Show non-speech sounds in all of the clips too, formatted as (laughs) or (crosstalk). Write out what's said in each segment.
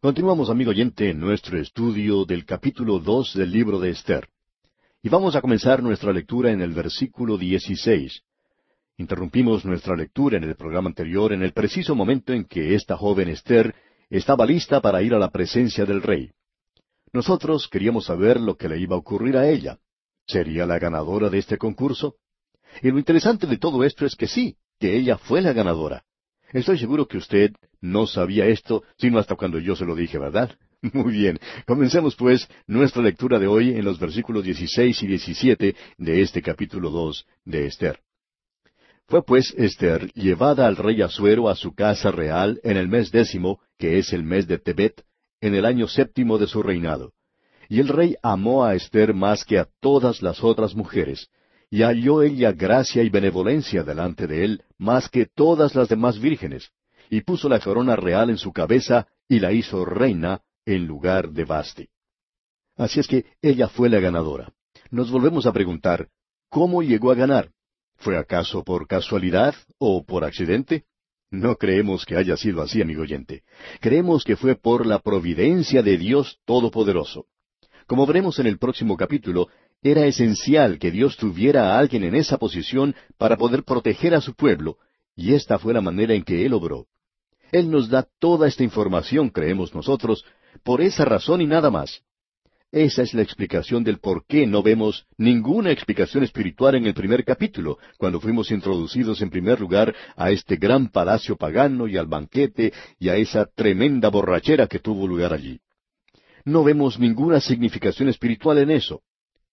Continuamos, amigo oyente, en nuestro estudio del capítulo dos del libro de Esther. Y vamos a comenzar nuestra lectura en el versículo dieciséis. Interrumpimos nuestra lectura en el programa anterior en el preciso momento en que esta joven Esther estaba lista para ir a la presencia del rey. Nosotros queríamos saber lo que le iba a ocurrir a ella. ¿Sería la ganadora de este concurso? Y lo interesante de todo esto es que sí, que ella fue la ganadora. Estoy seguro que usted no sabía esto, sino hasta cuando yo se lo dije, ¿verdad? (laughs) Muy bien. Comencemos, pues, nuestra lectura de hoy en los versículos 16 y 17 de este capítulo 2 de Esther. Fue pues Esther llevada al rey Asuero a su casa real en el mes décimo, que es el mes de Tebet, en el año séptimo de su reinado. Y el rey amó a Esther más que a todas las otras mujeres, y halló ella gracia y benevolencia delante de él más que todas las demás vírgenes, y puso la corona real en su cabeza y la hizo reina en lugar de Basti. Así es que ella fue la ganadora. Nos volvemos a preguntar, ¿cómo llegó a ganar? ¿Fue acaso por casualidad o por accidente? No creemos que haya sido así, amigo oyente. Creemos que fue por la providencia de Dios Todopoderoso. Como veremos en el próximo capítulo, era esencial que Dios tuviera a alguien en esa posición para poder proteger a su pueblo, y esta fue la manera en que Él obró. Él nos da toda esta información, creemos nosotros, por esa razón y nada más. Esa es la explicación del por qué no vemos ninguna explicación espiritual en el primer capítulo, cuando fuimos introducidos en primer lugar a este gran palacio pagano y al banquete y a esa tremenda borrachera que tuvo lugar allí. No vemos ninguna significación espiritual en eso.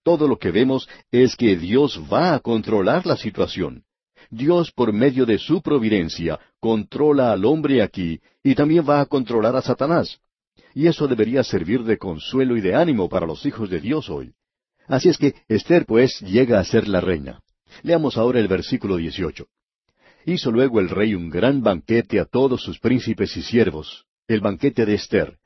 Todo lo que vemos es que Dios va a controlar la situación. Dios, por medio de su providencia, controla al hombre aquí y también va a controlar a Satanás. Y eso debería servir de consuelo y de ánimo para los hijos de Dios hoy. Así es que Esther, pues, llega a ser la reina. Leamos ahora el versículo 18. Hizo luego el rey un gran banquete a todos sus príncipes y siervos, el banquete de Esther,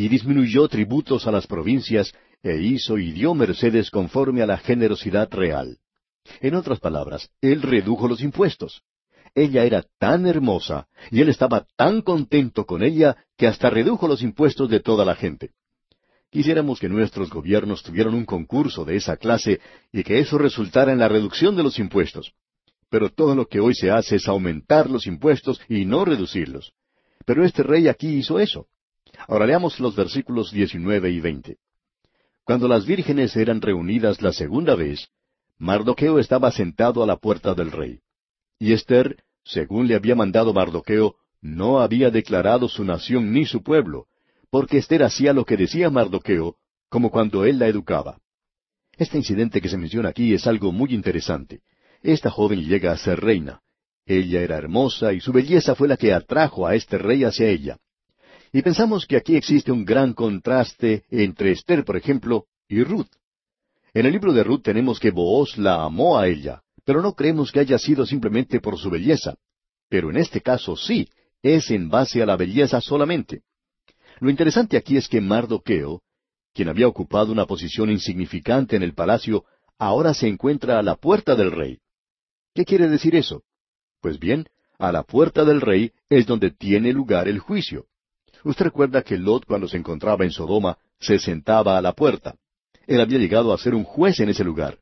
y disminuyó tributos a las provincias, e hizo y dio mercedes conforme a la generosidad real. En otras palabras, él redujo los impuestos. Ella era tan hermosa y él estaba tan contento con ella que hasta redujo los impuestos de toda la gente. Quisiéramos que nuestros gobiernos tuvieran un concurso de esa clase y que eso resultara en la reducción de los impuestos. Pero todo lo que hoy se hace es aumentar los impuestos y no reducirlos. Pero este rey aquí hizo eso. Ahora leamos los versículos 19 y 20. Cuando las vírgenes eran reunidas la segunda vez, Mardoqueo estaba sentado a la puerta del rey. Y Esther, según le había mandado Mardoqueo, no había declarado su nación ni su pueblo, porque Esther hacía lo que decía Mardoqueo, como cuando él la educaba. Este incidente que se menciona aquí es algo muy interesante. Esta joven llega a ser reina. Ella era hermosa y su belleza fue la que atrajo a este rey hacia ella. Y pensamos que aquí existe un gran contraste entre Esther, por ejemplo, y Ruth. En el libro de Ruth tenemos que Booz la amó a ella, pero no creemos que haya sido simplemente por su belleza. Pero en este caso sí, es en base a la belleza solamente. Lo interesante aquí es que Mardoqueo, quien había ocupado una posición insignificante en el palacio, ahora se encuentra a la puerta del rey. ¿Qué quiere decir eso? Pues bien, a la puerta del rey es donde tiene lugar el juicio. Usted recuerda que Lot, cuando se encontraba en Sodoma, se sentaba a la puerta. Él había llegado a ser un juez en ese lugar.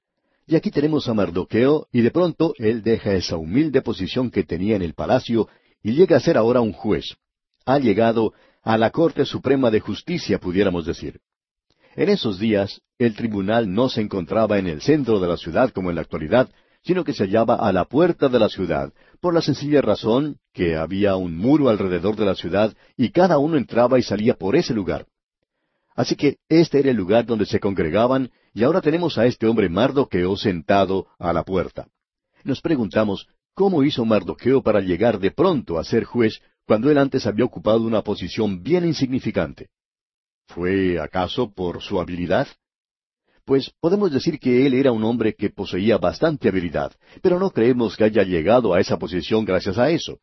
Y aquí tenemos a Mardoqueo, y de pronto él deja esa humilde posición que tenía en el palacio y llega a ser ahora un juez. Ha llegado a la Corte Suprema de Justicia, pudiéramos decir. En esos días, el tribunal no se encontraba en el centro de la ciudad como en la actualidad, sino que se hallaba a la puerta de la ciudad, por la sencilla razón que había un muro alrededor de la ciudad y cada uno entraba y salía por ese lugar. Así que este era el lugar donde se congregaban y ahora tenemos a este hombre Mardoqueo sentado a la puerta. Nos preguntamos, ¿cómo hizo Mardoqueo para llegar de pronto a ser juez cuando él antes había ocupado una posición bien insignificante? ¿Fue acaso por su habilidad? Pues podemos decir que él era un hombre que poseía bastante habilidad, pero no creemos que haya llegado a esa posición gracias a eso.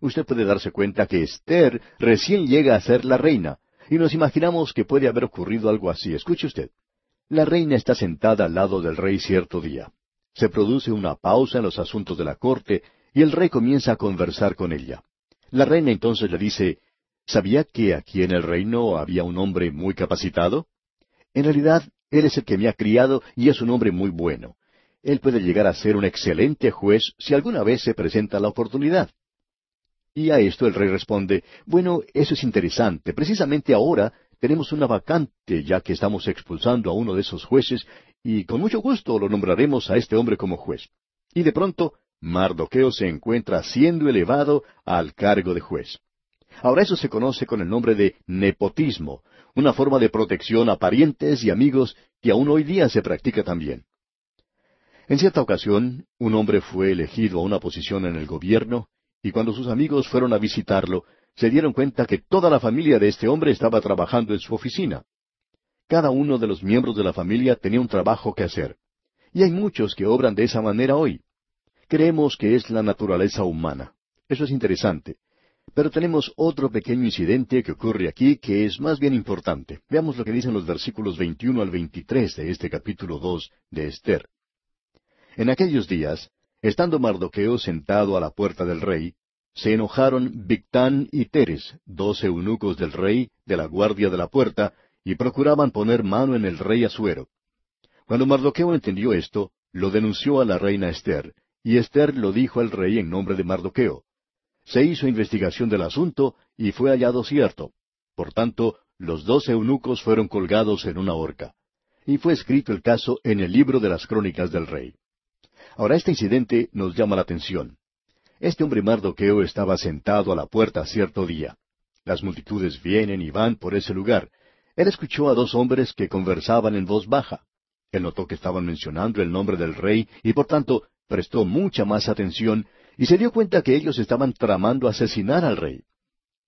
Usted puede darse cuenta que Esther recién llega a ser la reina, y nos imaginamos que puede haber ocurrido algo así. Escuche usted. La reina está sentada al lado del rey cierto día. Se produce una pausa en los asuntos de la corte, y el rey comienza a conversar con ella. La reina entonces le dice, ¿Sabía que aquí en el reino había un hombre muy capacitado? En realidad, él es el que me ha criado y es un hombre muy bueno. Él puede llegar a ser un excelente juez si alguna vez se presenta la oportunidad. Y a esto el rey responde, bueno, eso es interesante. Precisamente ahora tenemos una vacante ya que estamos expulsando a uno de esos jueces y con mucho gusto lo nombraremos a este hombre como juez. Y de pronto, Mardoqueo se encuentra siendo elevado al cargo de juez. Ahora eso se conoce con el nombre de nepotismo, una forma de protección a parientes y amigos que aún hoy día se practica también. En cierta ocasión, un hombre fue elegido a una posición en el gobierno, y cuando sus amigos fueron a visitarlo, se dieron cuenta que toda la familia de este hombre estaba trabajando en su oficina. Cada uno de los miembros de la familia tenía un trabajo que hacer. Y hay muchos que obran de esa manera hoy. Creemos que es la naturaleza humana. Eso es interesante. Pero tenemos otro pequeño incidente que ocurre aquí que es más bien importante. Veamos lo que dicen los versículos 21 al 23 de este capítulo 2 de Esther. En aquellos días, estando Mardoqueo sentado a la puerta del rey, se enojaron Bictán y Teres, dos eunucos del rey, de la guardia de la puerta, y procuraban poner mano en el rey Asuero. Cuando Mardoqueo entendió esto, lo denunció a la reina Esther, y Esther lo dijo al rey en nombre de Mardoqueo. Se hizo investigación del asunto y fue hallado cierto. Por tanto, los dos eunucos fueron colgados en una horca. Y fue escrito el caso en el libro de las crónicas del rey. Ahora este incidente nos llama la atención. Este hombre Mardoqueo estaba sentado a la puerta cierto día. Las multitudes vienen y van por ese lugar. Él escuchó a dos hombres que conversaban en voz baja. Él notó que estaban mencionando el nombre del rey y por tanto prestó mucha más atención y se dio cuenta que ellos estaban tramando asesinar al rey.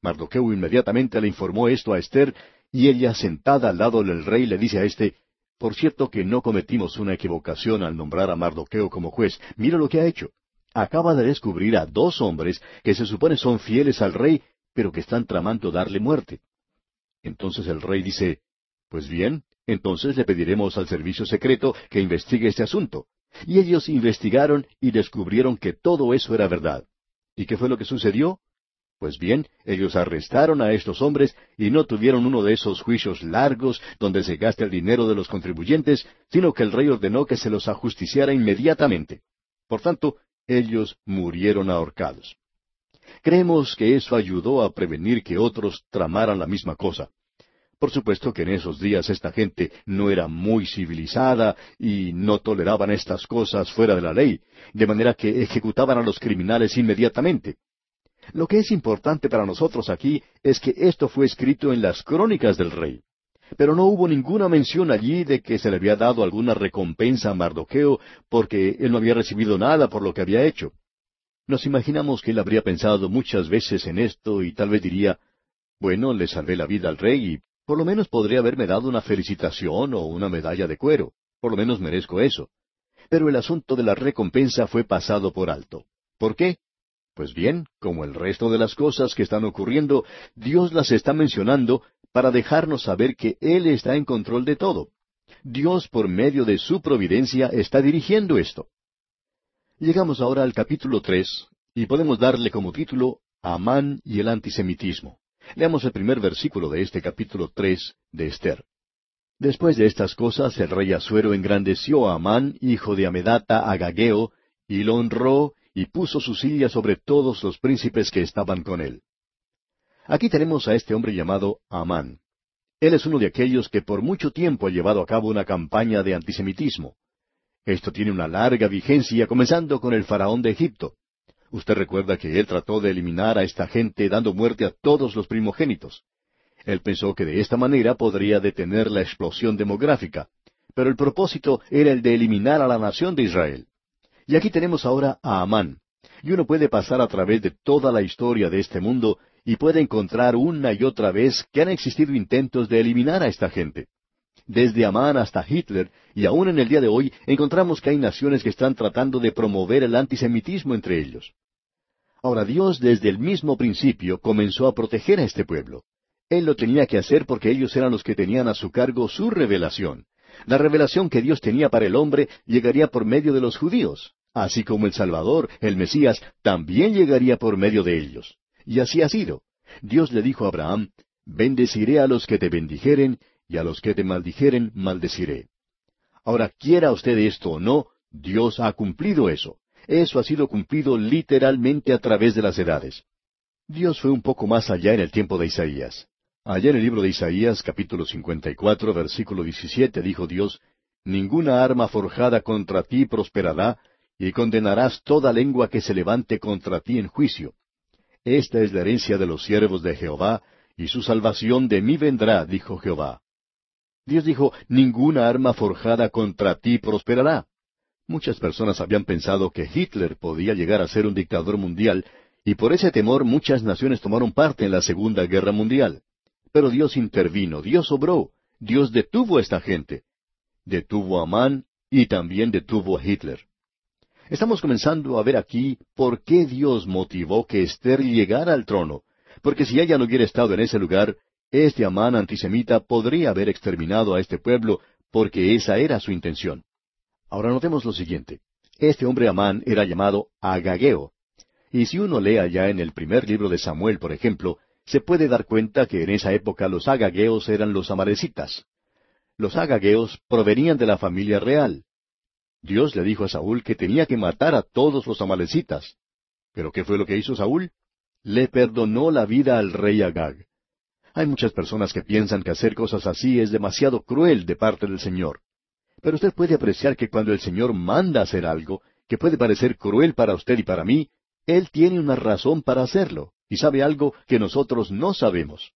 Mardoqueo inmediatamente le informó esto a Esther y ella sentada al lado del rey le dice a éste, por cierto que no cometimos una equivocación al nombrar a Mardoqueo como juez. Mira lo que ha hecho. Acaba de descubrir a dos hombres que se supone son fieles al rey, pero que están tramando darle muerte. Entonces el rey dice, Pues bien, entonces le pediremos al servicio secreto que investigue este asunto. Y ellos investigaron y descubrieron que todo eso era verdad. ¿Y qué fue lo que sucedió? Pues bien, ellos arrestaron a estos hombres y no tuvieron uno de esos juicios largos donde se gasta el dinero de los contribuyentes, sino que el rey ordenó que se los ajusticiara inmediatamente. Por tanto, ellos murieron ahorcados. Creemos que eso ayudó a prevenir que otros tramaran la misma cosa. Por supuesto que en esos días esta gente no era muy civilizada y no toleraban estas cosas fuera de la ley, de manera que ejecutaban a los criminales inmediatamente. Lo que es importante para nosotros aquí es que esto fue escrito en las crónicas del rey. Pero no hubo ninguna mención allí de que se le había dado alguna recompensa a Mardoqueo porque él no había recibido nada por lo que había hecho. Nos imaginamos que él habría pensado muchas veces en esto y tal vez diría, bueno, le salvé la vida al rey y por lo menos podría haberme dado una felicitación o una medalla de cuero. Por lo menos merezco eso. Pero el asunto de la recompensa fue pasado por alto. ¿Por qué? Pues bien, como el resto de las cosas que están ocurriendo, Dios las está mencionando para dejarnos saber que Él está en control de todo. Dios, por medio de su providencia, está dirigiendo esto. Llegamos ahora al capítulo tres, y podemos darle como título Amán y el antisemitismo. Leamos el primer versículo de este capítulo tres de Esther. Después de estas cosas, el rey Asuero engrandeció a Amán, hijo de Amedata, Agageo, y lo honró y puso su silla sobre todos los príncipes que estaban con él. Aquí tenemos a este hombre llamado Amán. Él es uno de aquellos que por mucho tiempo ha llevado a cabo una campaña de antisemitismo. Esto tiene una larga vigencia, comenzando con el faraón de Egipto. Usted recuerda que él trató de eliminar a esta gente dando muerte a todos los primogénitos. Él pensó que de esta manera podría detener la explosión demográfica, pero el propósito era el de eliminar a la nación de Israel. Y aquí tenemos ahora a Amán. Y uno puede pasar a través de toda la historia de este mundo y puede encontrar una y otra vez que han existido intentos de eliminar a esta gente. Desde Amán hasta Hitler, y aún en el día de hoy, encontramos que hay naciones que están tratando de promover el antisemitismo entre ellos. Ahora Dios desde el mismo principio comenzó a proteger a este pueblo. Él lo tenía que hacer porque ellos eran los que tenían a su cargo su revelación. La revelación que Dios tenía para el hombre llegaría por medio de los judíos, así como el Salvador, el Mesías, también llegaría por medio de ellos. Y así ha sido. Dios le dijo a Abraham, Bendeciré a los que te bendijeren, y a los que te maldijeren, maldeciré. Ahora, quiera usted esto o no, Dios ha cumplido eso. Eso ha sido cumplido literalmente a través de las edades. Dios fue un poco más allá en el tiempo de Isaías. Allá en el libro de Isaías, capítulo 54, versículo 17, dijo Dios, Ninguna arma forjada contra ti prosperará, y condenarás toda lengua que se levante contra ti en juicio. Esta es la herencia de los siervos de Jehová, y su salvación de mí vendrá, dijo Jehová. Dios dijo, ninguna arma forjada contra ti prosperará. Muchas personas habían pensado que Hitler podía llegar a ser un dictador mundial, y por ese temor muchas naciones tomaron parte en la Segunda Guerra Mundial. Pero Dios intervino, Dios obró, Dios detuvo a esta gente. Detuvo a Amán y también detuvo a Hitler. Estamos comenzando a ver aquí por qué Dios motivó que Esther llegara al trono, porque si ella no hubiera estado en ese lugar, este Amán antisemita podría haber exterminado a este pueblo, porque esa era su intención. Ahora notemos lo siguiente. Este hombre Amán era llamado Agageo. Y si uno lee allá en el primer libro de Samuel, por ejemplo, se puede dar cuenta que en esa época los agageos eran los amalecitas. Los agageos provenían de la familia real. Dios le dijo a Saúl que tenía que matar a todos los amalecitas. ¿Pero qué fue lo que hizo Saúl? Le perdonó la vida al rey Agag. Hay muchas personas que piensan que hacer cosas así es demasiado cruel de parte del Señor. Pero usted puede apreciar que cuando el Señor manda hacer algo, que puede parecer cruel para usted y para mí, Él tiene una razón para hacerlo, y sabe algo que nosotros no sabemos.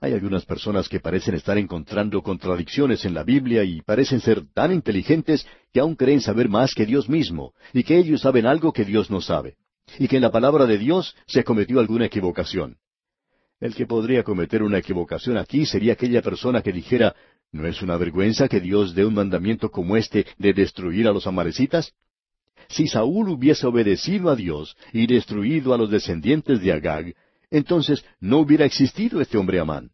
Hay algunas personas que parecen estar encontrando contradicciones en la Biblia y parecen ser tan inteligentes que aún creen saber más que Dios mismo, y que ellos saben algo que Dios no sabe, y que en la palabra de Dios se cometió alguna equivocación. El que podría cometer una equivocación aquí sería aquella persona que dijera, ¿no es una vergüenza que Dios dé un mandamiento como este de destruir a los amarecitas? Si Saúl hubiese obedecido a Dios y destruido a los descendientes de Agag, entonces no hubiera existido este hombre Amán.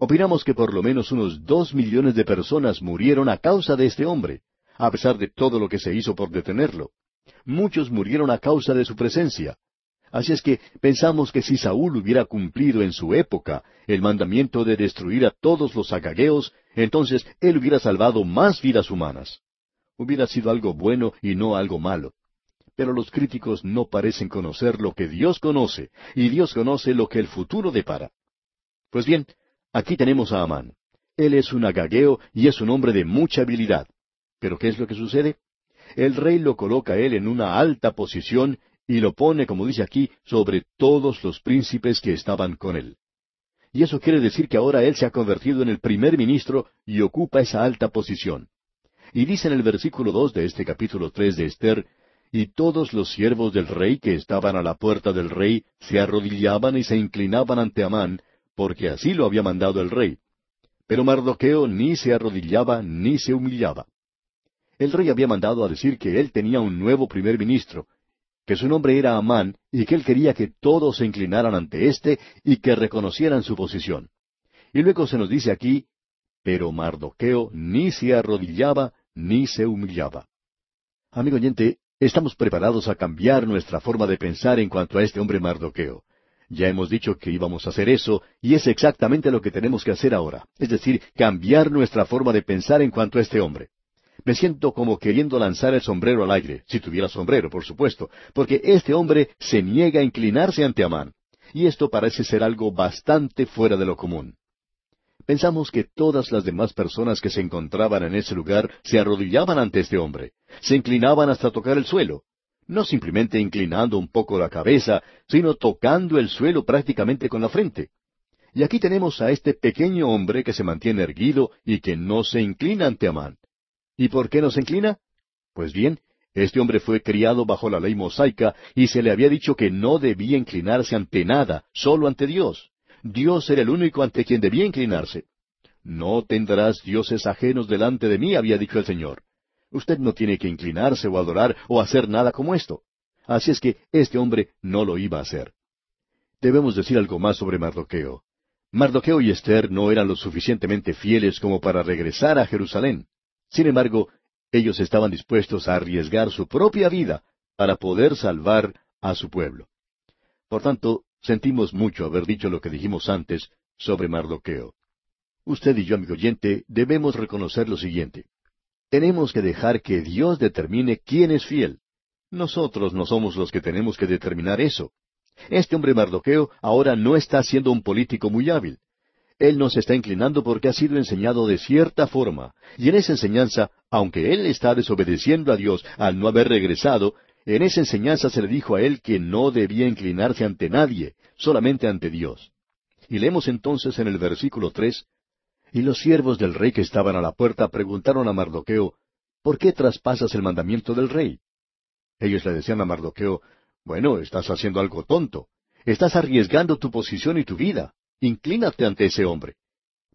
Opinamos que por lo menos unos dos millones de personas murieron a causa de este hombre, a pesar de todo lo que se hizo por detenerlo. Muchos murieron a causa de su presencia. Así es que pensamos que si Saúl hubiera cumplido en su época el mandamiento de destruir a todos los agagueos, entonces él hubiera salvado más vidas humanas. Hubiera sido algo bueno y no algo malo. Pero los críticos no parecen conocer lo que Dios conoce, y Dios conoce lo que el futuro depara. Pues bien, aquí tenemos a Amán. Él es un agagueo y es un hombre de mucha habilidad. Pero ¿qué es lo que sucede? El rey lo coloca él en una alta posición y lo pone, como dice aquí, sobre todos los príncipes que estaban con él. Y eso quiere decir que ahora él se ha convertido en el primer ministro y ocupa esa alta posición. Y dice en el versículo dos de este capítulo tres de Esther, y todos los siervos del rey que estaban a la puerta del rey se arrodillaban y se inclinaban ante Amán, porque así lo había mandado el rey. Pero Mardoqueo ni se arrodillaba ni se humillaba. El rey había mandado a decir que él tenía un nuevo primer ministro, que su nombre era Amán y que él quería que todos se inclinaran ante éste y que reconocieran su posición. Y luego se nos dice aquí, pero Mardoqueo ni se arrodillaba ni se humillaba. Amigo oyente, estamos preparados a cambiar nuestra forma de pensar en cuanto a este hombre Mardoqueo. Ya hemos dicho que íbamos a hacer eso, y es exactamente lo que tenemos que hacer ahora, es decir, cambiar nuestra forma de pensar en cuanto a este hombre. Me siento como queriendo lanzar el sombrero al aire, si tuviera sombrero, por supuesto, porque este hombre se niega a inclinarse ante Amán. Y esto parece ser algo bastante fuera de lo común. Pensamos que todas las demás personas que se encontraban en ese lugar se arrodillaban ante este hombre, se inclinaban hasta tocar el suelo, no simplemente inclinando un poco la cabeza, sino tocando el suelo prácticamente con la frente. Y aquí tenemos a este pequeño hombre que se mantiene erguido y que no se inclina ante Amán. ¿Y por qué no se inclina? Pues bien, este hombre fue criado bajo la ley mosaica y se le había dicho que no debía inclinarse ante nada, solo ante Dios. Dios era el único ante quien debía inclinarse. No tendrás dioses ajenos delante de mí, había dicho el Señor. Usted no tiene que inclinarse o adorar o hacer nada como esto. Así es que este hombre no lo iba a hacer. Debemos decir algo más sobre Mardoqueo. Mardoqueo y Esther no eran lo suficientemente fieles como para regresar a Jerusalén. Sin embargo, ellos estaban dispuestos a arriesgar su propia vida para poder salvar a su pueblo. Por tanto, sentimos mucho haber dicho lo que dijimos antes sobre Mardoqueo. Usted y yo, amigo oyente, debemos reconocer lo siguiente. Tenemos que dejar que Dios determine quién es fiel. Nosotros no somos los que tenemos que determinar eso. Este hombre Mardoqueo ahora no está siendo un político muy hábil. Él nos está inclinando porque ha sido enseñado de cierta forma, y en esa enseñanza, aunque él está desobedeciendo a Dios al no haber regresado, en esa enseñanza se le dijo a él que no debía inclinarse ante nadie, solamente ante Dios. Y leemos entonces en el versículo tres, Y los siervos del rey que estaban a la puerta preguntaron a Mardoqueo, ¿por qué traspasas el mandamiento del rey? Ellos le decían a Mardoqueo, Bueno, estás haciendo algo tonto. Estás arriesgando tu posición y tu vida. Inclínate ante ese hombre.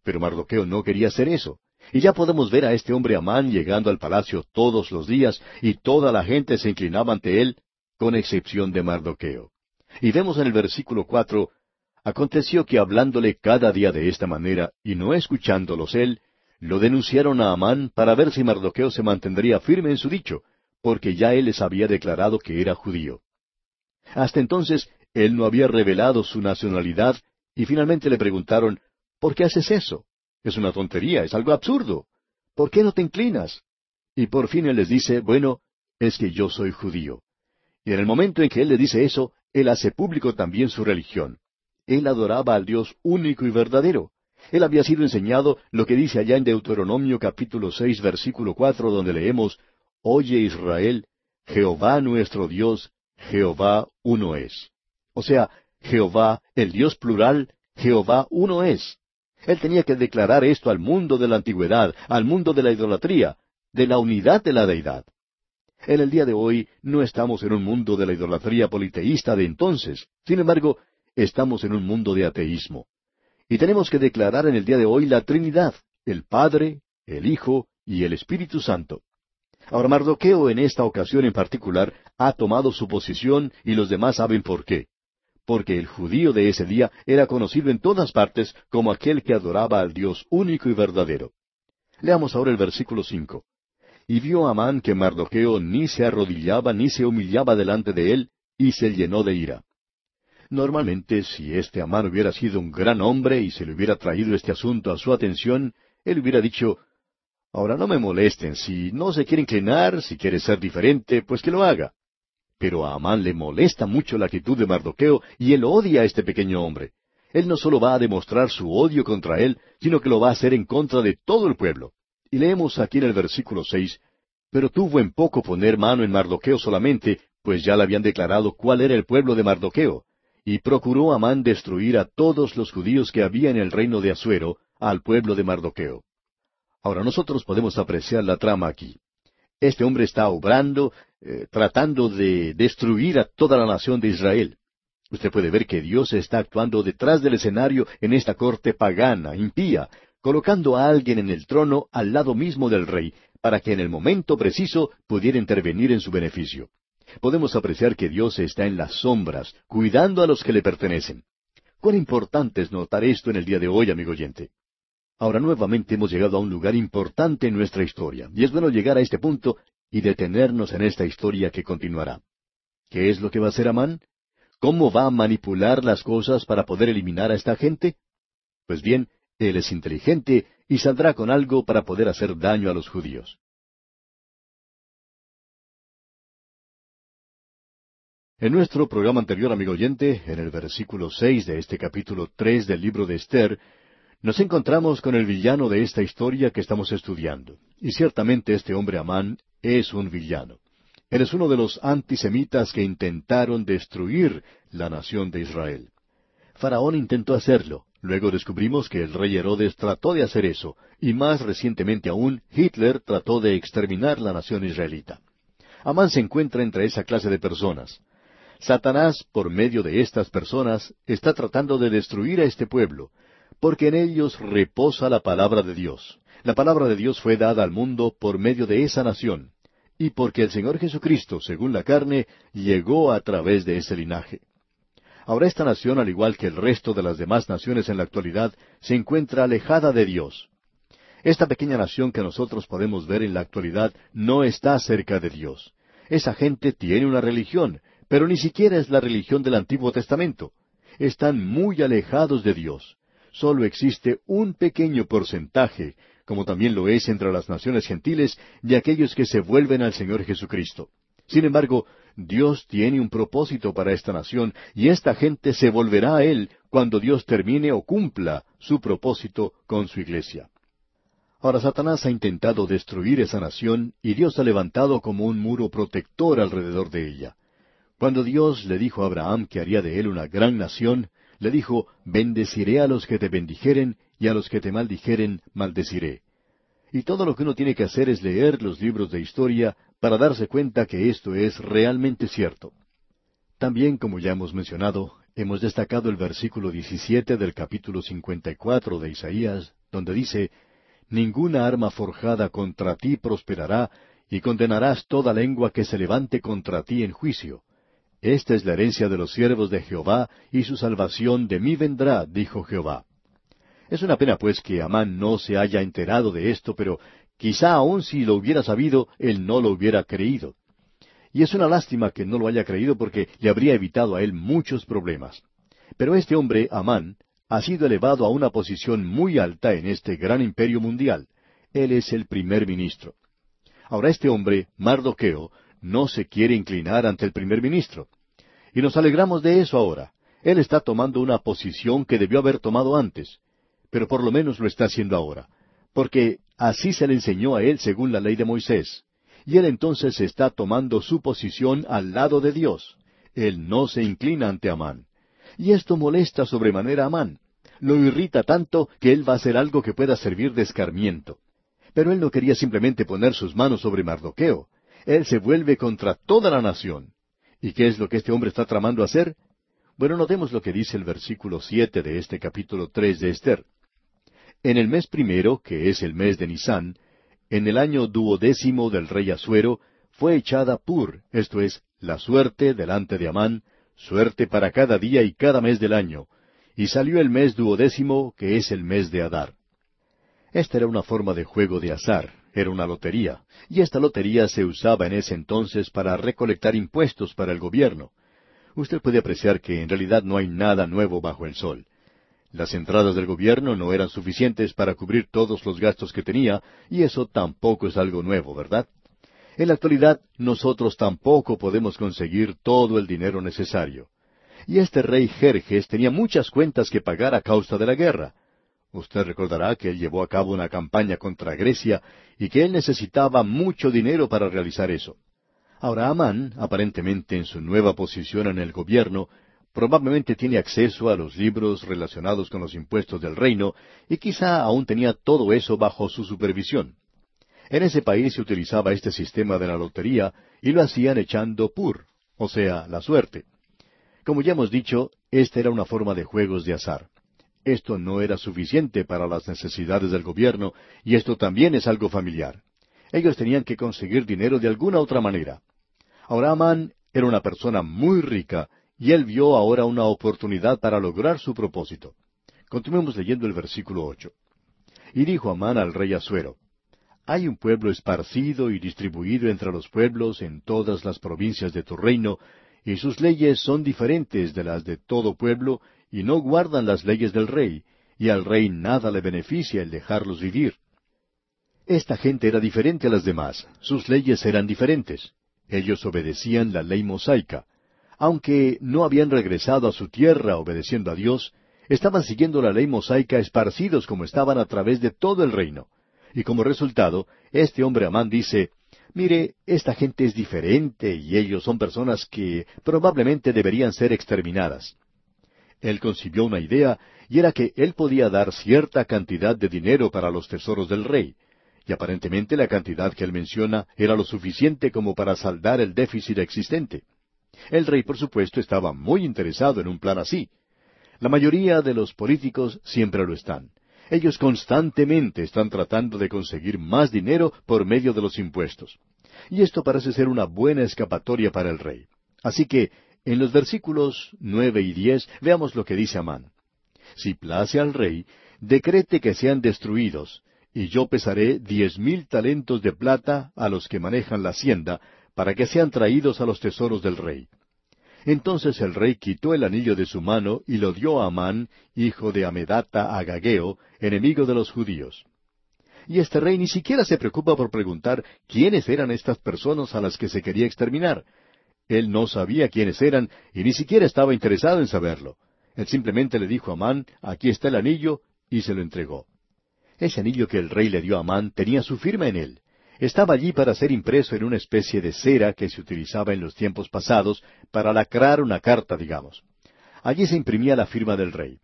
Pero Mardoqueo no quería hacer eso. Y ya podemos ver a este hombre Amán llegando al palacio todos los días, y toda la gente se inclinaba ante él, con excepción de Mardoqueo. Y vemos en el versículo cuatro, Aconteció que hablándole cada día de esta manera, y no escuchándolos él, lo denunciaron a Amán para ver si Mardoqueo se mantendría firme en su dicho, porque ya él les había declarado que era judío. Hasta entonces él no había revelado su nacionalidad, y finalmente le preguntaron, ¿por qué haces eso? Es una tontería, es algo absurdo. ¿Por qué no te inclinas? Y por fin él les dice, bueno, es que yo soy judío. Y en el momento en que él le dice eso, él hace público también su religión. Él adoraba al Dios único y verdadero. Él había sido enseñado lo que dice allá en Deuteronomio capítulo seis versículo cuatro donde leemos, Oye Israel, Jehová nuestro Dios, Jehová uno es. O sea, Jehová, el Dios plural, Jehová uno es. Él tenía que declarar esto al mundo de la antigüedad, al mundo de la idolatría, de la unidad de la deidad. En el día de hoy no estamos en un mundo de la idolatría politeísta de entonces. Sin embargo, estamos en un mundo de ateísmo. Y tenemos que declarar en el día de hoy la Trinidad, el Padre, el Hijo y el Espíritu Santo. Ahora Mardoqueo en esta ocasión en particular ha tomado su posición y los demás saben por qué porque el judío de ese día era conocido en todas partes como aquel que adoraba al Dios único y verdadero. Leamos ahora el versículo cinco. Y vio Amán que Mardoqueo ni se arrodillaba ni se humillaba delante de él, y se llenó de ira. Normalmente, si este Amán hubiera sido un gran hombre y se le hubiera traído este asunto a su atención, él hubiera dicho, Ahora no me molesten, si no se quiere inclinar, si quiere ser diferente, pues que lo haga. Pero a Amán le molesta mucho la actitud de Mardoqueo y él odia a este pequeño hombre. Él no solo va a demostrar su odio contra él, sino que lo va a hacer en contra de todo el pueblo. Y leemos aquí en el versículo seis, Pero tuvo en poco poner mano en Mardoqueo solamente, pues ya le habían declarado cuál era el pueblo de Mardoqueo. Y procuró Amán destruir a todos los judíos que había en el reino de Asuero, al pueblo de Mardoqueo. Ahora nosotros podemos apreciar la trama aquí. Este hombre está obrando, eh, tratando de destruir a toda la nación de Israel. Usted puede ver que Dios está actuando detrás del escenario en esta corte pagana, impía, colocando a alguien en el trono al lado mismo del rey, para que en el momento preciso pudiera intervenir en su beneficio. Podemos apreciar que Dios está en las sombras, cuidando a los que le pertenecen. Cuán importante es notar esto en el día de hoy, amigo oyente. Ahora nuevamente hemos llegado a un lugar importante en nuestra historia, y es bueno llegar a este punto y detenernos en esta historia que continuará. ¿Qué es lo que va a hacer Amán? ¿Cómo va a manipular las cosas para poder eliminar a esta gente? Pues bien, él es inteligente y saldrá con algo para poder hacer daño a los judíos. En nuestro programa anterior, amigo oyente, en el versículo seis de este capítulo tres del libro de Esther, nos encontramos con el villano de esta historia que estamos estudiando. Y ciertamente este hombre Amán es un villano. Él es uno de los antisemitas que intentaron destruir la nación de Israel. Faraón intentó hacerlo. Luego descubrimos que el rey Herodes trató de hacer eso, y más recientemente aún Hitler trató de exterminar la nación israelita. Amán se encuentra entre esa clase de personas. Satanás, por medio de estas personas, está tratando de destruir a este pueblo, porque en ellos reposa la palabra de Dios. La palabra de Dios fue dada al mundo por medio de esa nación, y porque el Señor Jesucristo, según la carne, llegó a través de ese linaje. Ahora esta nación, al igual que el resto de las demás naciones en la actualidad, se encuentra alejada de Dios. Esta pequeña nación que nosotros podemos ver en la actualidad no está cerca de Dios. Esa gente tiene una religión, pero ni siquiera es la religión del Antiguo Testamento. están muy alejados de Dios. Solo existe un pequeño porcentaje, como también lo es entre las naciones gentiles, de aquellos que se vuelven al Señor Jesucristo. Sin embargo, Dios tiene un propósito para esta nación y esta gente se volverá a Él cuando Dios termine o cumpla su propósito con su iglesia. Ahora Satanás ha intentado destruir esa nación y Dios ha levantado como un muro protector alrededor de ella. Cuando Dios le dijo a Abraham que haría de él una gran nación, le dijo, bendeciré a los que te bendijeren y a los que te maldijeren maldeciré. Y todo lo que uno tiene que hacer es leer los libros de historia para darse cuenta que esto es realmente cierto. También, como ya hemos mencionado, hemos destacado el versículo 17 del capítulo 54 de Isaías, donde dice, Ninguna arma forjada contra ti prosperará, y condenarás toda lengua que se levante contra ti en juicio. Esta es la herencia de los siervos de Jehová, y su salvación de mí vendrá, dijo Jehová. Es una pena pues que Amán no se haya enterado de esto, pero quizá aun si lo hubiera sabido, él no lo hubiera creído. Y es una lástima que no lo haya creído porque le habría evitado a él muchos problemas. Pero este hombre, Amán, ha sido elevado a una posición muy alta en este gran imperio mundial. Él es el primer ministro. Ahora este hombre, Mardoqueo, no se quiere inclinar ante el primer ministro. Y nos alegramos de eso ahora. Él está tomando una posición que debió haber tomado antes, pero por lo menos lo está haciendo ahora, porque así se le enseñó a él según la ley de Moisés. Y él entonces está tomando su posición al lado de Dios. Él no se inclina ante Amán. Y esto molesta sobremanera a Amán. Lo irrita tanto que él va a hacer algo que pueda servir de escarmiento. Pero él no quería simplemente poner sus manos sobre Mardoqueo. Él se vuelve contra toda la nación. ¿Y qué es lo que este hombre está tramando hacer? Bueno, notemos lo que dice el versículo siete de este capítulo tres de Esther. En el mes primero, que es el mes de Nisán, en el año duodécimo del rey Asuero, fue echada Pur, esto es, la suerte delante de Amán, suerte para cada día y cada mes del año, y salió el mes duodécimo, que es el mes de Adar. Esta era una forma de juego de azar, era una lotería, y esta lotería se usaba en ese entonces para recolectar impuestos para el gobierno. Usted puede apreciar que en realidad no hay nada nuevo bajo el sol. Las entradas del gobierno no eran suficientes para cubrir todos los gastos que tenía, y eso tampoco es algo nuevo, ¿verdad? En la actualidad nosotros tampoco podemos conseguir todo el dinero necesario. Y este rey Jerjes tenía muchas cuentas que pagar a causa de la guerra. Usted recordará que él llevó a cabo una campaña contra Grecia y que él necesitaba mucho dinero para realizar eso. Ahora Amán, aparentemente en su nueva posición en el gobierno, probablemente tiene acceso a los libros relacionados con los impuestos del reino y quizá aún tenía todo eso bajo su supervisión. En ese país se utilizaba este sistema de la lotería y lo hacían echando pur, o sea, la suerte. Como ya hemos dicho, esta era una forma de juegos de azar. Esto no era suficiente para las necesidades del gobierno y esto también es algo familiar. Ellos tenían que conseguir dinero de alguna otra manera. Ahora Amán era una persona muy rica y él vio ahora una oportunidad para lograr su propósito. Continuemos leyendo el versículo ocho. Y dijo Amán al rey Asuero, hay un pueblo esparcido y distribuido entre los pueblos en todas las provincias de tu reino, y sus leyes son diferentes de las de todo pueblo, y no guardan las leyes del rey, y al rey nada le beneficia el dejarlos vivir. Esta gente era diferente a las demás, sus leyes eran diferentes. Ellos obedecían la ley mosaica. Aunque no habían regresado a su tierra obedeciendo a Dios, estaban siguiendo la ley mosaica esparcidos como estaban a través de todo el reino. Y como resultado, este hombre Amán dice, mire, esta gente es diferente y ellos son personas que probablemente deberían ser exterminadas. Él concibió una idea y era que él podía dar cierta cantidad de dinero para los tesoros del rey, y aparentemente la cantidad que él menciona era lo suficiente como para saldar el déficit existente. El rey, por supuesto, estaba muy interesado en un plan así. La mayoría de los políticos siempre lo están. Ellos constantemente están tratando de conseguir más dinero por medio de los impuestos. Y esto parece ser una buena escapatoria para el rey. Así que, en los versículos nueve y diez, veamos lo que dice Amán. Si place al rey, decrete que sean destruidos, y yo pesaré diez mil talentos de plata a los que manejan la hacienda, para que sean traídos a los tesoros del rey. Entonces el rey quitó el anillo de su mano y lo dio a Amán, hijo de Amedata Agageo, enemigo de los judíos. Y este rey ni siquiera se preocupa por preguntar quiénes eran estas personas a las que se quería exterminar. Él no sabía quiénes eran y ni siquiera estaba interesado en saberlo. Él simplemente le dijo a Amán, aquí está el anillo, y se lo entregó. Ese anillo que el rey le dio a Amán tenía su firma en él. Estaba allí para ser impreso en una especie de cera que se utilizaba en los tiempos pasados para lacrar una carta, digamos. Allí se imprimía la firma del rey.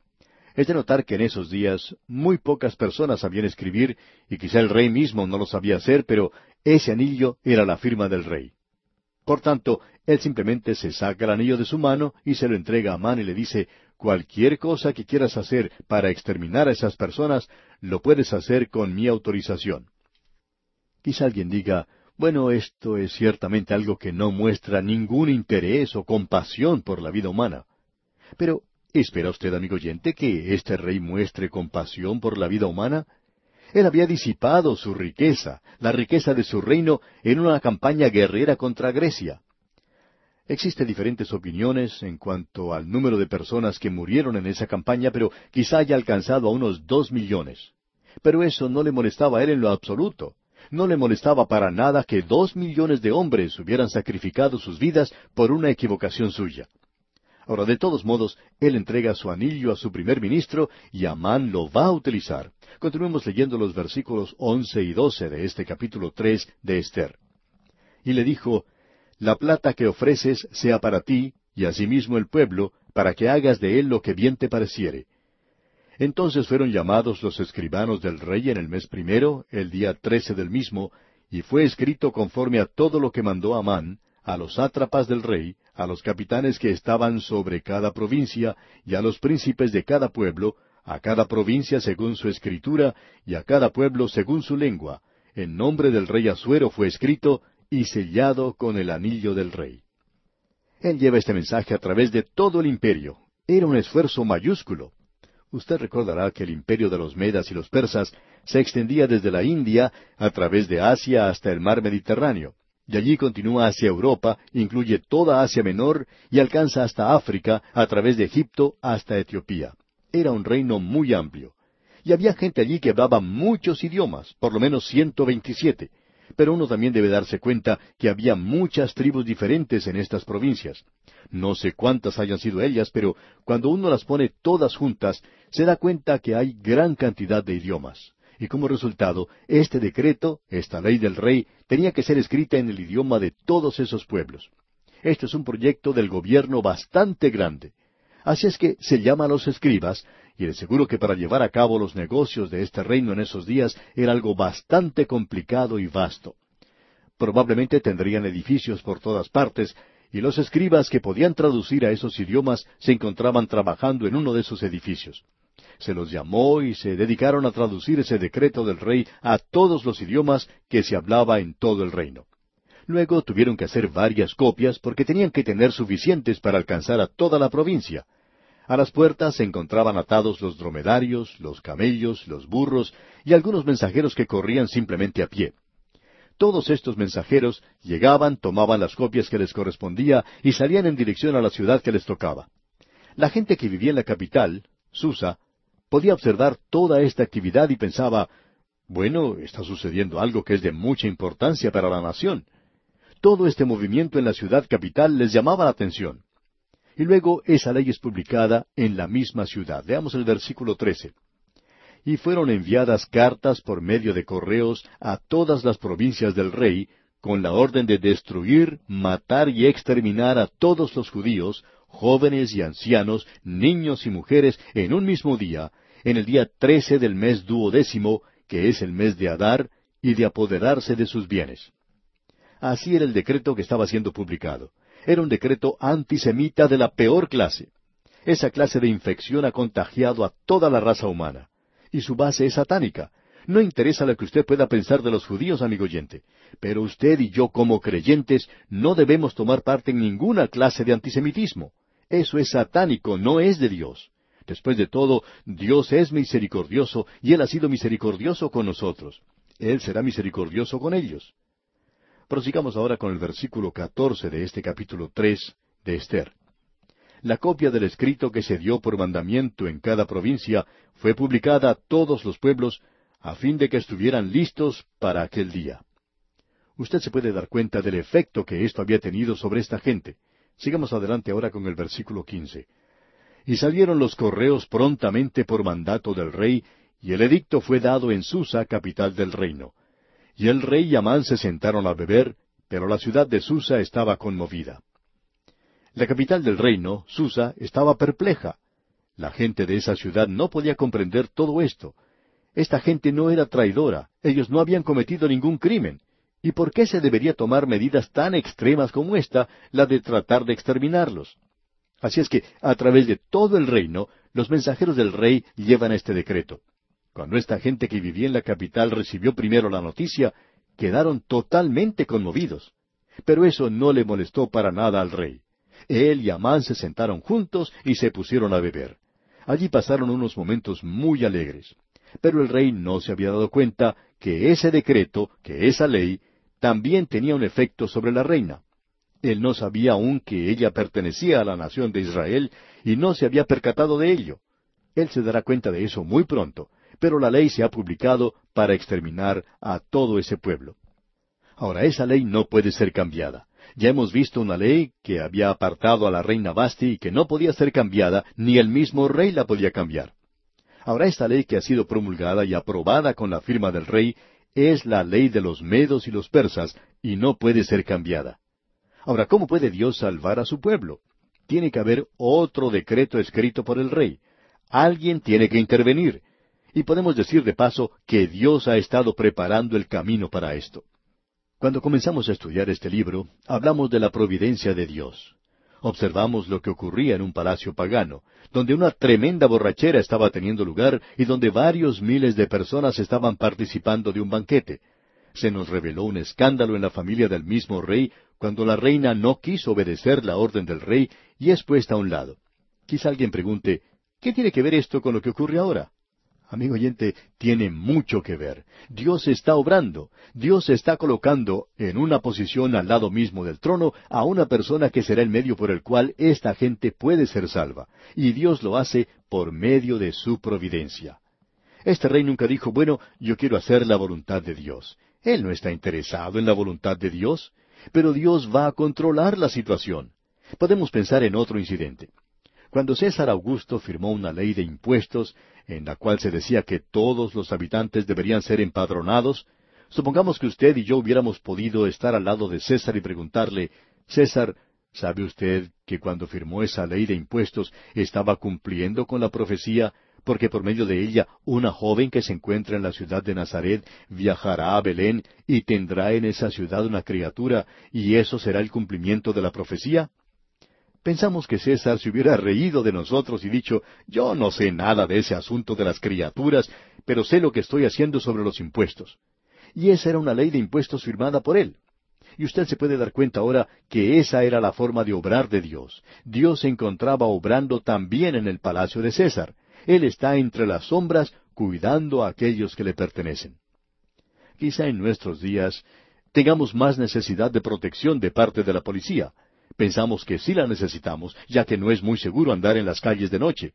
Es de notar que en esos días muy pocas personas sabían escribir, y quizá el rey mismo no lo sabía hacer, pero ese anillo era la firma del rey. Por tanto, él simplemente se saca el anillo de su mano y se lo entrega a Amán y le dice, cualquier cosa que quieras hacer para exterminar a esas personas, lo puedes hacer con mi autorización. Quizá alguien diga, bueno, esto es ciertamente algo que no muestra ningún interés o compasión por la vida humana. Pero, ¿espera usted, amigo oyente, que este rey muestre compasión por la vida humana? Él había disipado su riqueza, la riqueza de su reino, en una campaña guerrera contra Grecia. Existen diferentes opiniones en cuanto al número de personas que murieron en esa campaña, pero quizá haya alcanzado a unos dos millones. Pero eso no le molestaba a él en lo absoluto. No le molestaba para nada que dos millones de hombres hubieran sacrificado sus vidas por una equivocación suya. Ahora, de todos modos, él entrega su anillo a su primer ministro y Amán lo va a utilizar. Continuemos leyendo los versículos once y doce de este capítulo tres de Esther. Y le dijo, La plata que ofreces sea para ti, y asimismo el pueblo, para que hagas de él lo que bien te pareciere. Entonces fueron llamados los escribanos del rey en el mes primero, el día trece del mismo, y fue escrito conforme a todo lo que mandó Amán, a los sátrapas del rey, a los capitanes que estaban sobre cada provincia, y a los príncipes de cada pueblo, a cada provincia según su escritura, y a cada pueblo según su lengua. En nombre del rey Asuero fue escrito, y sellado con el anillo del rey. Él lleva este mensaje a través de todo el imperio. Era un esfuerzo mayúsculo. Usted recordará que el imperio de los Medas y los persas se extendía desde la India a través de Asia hasta el mar Mediterráneo, y allí continúa hacia Europa, incluye toda Asia Menor y alcanza hasta África a través de Egipto hasta Etiopía. Era un reino muy amplio. Y había gente allí que hablaba muchos idiomas, por lo menos ciento veintisiete. Pero uno también debe darse cuenta que había muchas tribus diferentes en estas provincias. No sé cuántas hayan sido ellas, pero cuando uno las pone todas juntas, se da cuenta que hay gran cantidad de idiomas. Y como resultado, este decreto, esta ley del rey, tenía que ser escrita en el idioma de todos esos pueblos. Este es un proyecto del gobierno bastante grande. Así es que se llama a los escribas, y de seguro que para llevar a cabo los negocios de este reino en esos días era algo bastante complicado y vasto. Probablemente tendrían edificios por todas partes, y los escribas que podían traducir a esos idiomas se encontraban trabajando en uno de esos edificios. Se los llamó y se dedicaron a traducir ese decreto del rey a todos los idiomas que se hablaba en todo el reino. Luego tuvieron que hacer varias copias porque tenían que tener suficientes para alcanzar a toda la provincia. A las puertas se encontraban atados los dromedarios, los camellos, los burros y algunos mensajeros que corrían simplemente a pie. Todos estos mensajeros llegaban, tomaban las copias que les correspondía y salían en dirección a la ciudad que les tocaba. La gente que vivía en la capital, Susa, podía observar toda esta actividad y pensaba, bueno, está sucediendo algo que es de mucha importancia para la nación. Todo este movimiento en la ciudad capital les llamaba la atención. Y luego esa ley es publicada en la misma ciudad. Veamos el versículo 13. Y fueron enviadas cartas por medio de correos a todas las provincias del rey, con la orden de destruir, matar y exterminar a todos los judíos, jóvenes y ancianos, niños y mujeres, en un mismo día, en el día trece del mes duodécimo, que es el mes de Adar, y de apoderarse de sus bienes. Así era el decreto que estaba siendo publicado. Era un decreto antisemita de la peor clase. Esa clase de infección ha contagiado a toda la raza humana. Y su base es satánica. No interesa lo que usted pueda pensar de los judíos, amigo oyente, pero usted y yo como creyentes no debemos tomar parte en ninguna clase de antisemitismo. Eso es satánico, no es de Dios. Después de todo, Dios es misericordioso y Él ha sido misericordioso con nosotros. Él será misericordioso con ellos. Prosigamos ahora con el versículo catorce de este capítulo tres de Esther. la copia del escrito que se dio por mandamiento en cada provincia fue publicada a todos los pueblos a fin de que estuvieran listos para aquel día. Usted se puede dar cuenta del efecto que esto había tenido sobre esta gente. Sigamos adelante ahora con el versículo quince. Y salieron los correos prontamente por mandato del rey, y el edicto fue dado en Susa, capital del reino. Y el rey y Amán se sentaron a beber, pero la ciudad de Susa estaba conmovida. La capital del reino, Susa, estaba perpleja. La gente de esa ciudad no podía comprender todo esto. Esta gente no era traidora, ellos no habían cometido ningún crimen. ¿Y por qué se debería tomar medidas tan extremas como esta, la de tratar de exterminarlos? Así es que, a través de todo el reino, los mensajeros del rey llevan este decreto. Cuando esta gente que vivía en la capital recibió primero la noticia, quedaron totalmente conmovidos. Pero eso no le molestó para nada al rey. Él y Amán se sentaron juntos y se pusieron a beber. Allí pasaron unos momentos muy alegres. Pero el rey no se había dado cuenta que ese decreto, que esa ley, también tenía un efecto sobre la reina. Él no sabía aún que ella pertenecía a la nación de Israel y no se había percatado de ello. Él se dará cuenta de eso muy pronto, pero la ley se ha publicado para exterminar a todo ese pueblo. Ahora, esa ley no puede ser cambiada. Ya hemos visto una ley que había apartado a la reina Basti y que no podía ser cambiada, ni el mismo rey la podía cambiar. Ahora esta ley que ha sido promulgada y aprobada con la firma del rey es la ley de los medos y los persas y no puede ser cambiada. Ahora, ¿cómo puede Dios salvar a su pueblo? Tiene que haber otro decreto escrito por el rey. Alguien tiene que intervenir. Y podemos decir de paso que Dios ha estado preparando el camino para esto. Cuando comenzamos a estudiar este libro, hablamos de la providencia de Dios. Observamos lo que ocurría en un palacio pagano, donde una tremenda borrachera estaba teniendo lugar y donde varios miles de personas estaban participando de un banquete. Se nos reveló un escándalo en la familia del mismo rey cuando la reina no quiso obedecer la orden del rey y es puesta a un lado. Quizá alguien pregunte, ¿qué tiene que ver esto con lo que ocurre ahora? Amigo oyente, tiene mucho que ver. Dios está obrando. Dios está colocando en una posición al lado mismo del trono a una persona que será el medio por el cual esta gente puede ser salva. Y Dios lo hace por medio de su providencia. Este rey nunca dijo, bueno, yo quiero hacer la voluntad de Dios. Él no está interesado en la voluntad de Dios, pero Dios va a controlar la situación. Podemos pensar en otro incidente. Cuando César Augusto firmó una ley de impuestos, en la cual se decía que todos los habitantes deberían ser empadronados, supongamos que usted y yo hubiéramos podido estar al lado de César y preguntarle, César, ¿sabe usted que cuando firmó esa ley de impuestos estaba cumpliendo con la profecía, porque por medio de ella una joven que se encuentra en la ciudad de Nazaret viajará a Belén y tendrá en esa ciudad una criatura, y eso será el cumplimiento de la profecía? Pensamos que César se hubiera reído de nosotros y dicho, yo no sé nada de ese asunto de las criaturas, pero sé lo que estoy haciendo sobre los impuestos. Y esa era una ley de impuestos firmada por él. Y usted se puede dar cuenta ahora que esa era la forma de obrar de Dios. Dios se encontraba obrando también en el palacio de César. Él está entre las sombras cuidando a aquellos que le pertenecen. Quizá en nuestros días tengamos más necesidad de protección de parte de la policía, Pensamos que sí la necesitamos, ya que no es muy seguro andar en las calles de noche.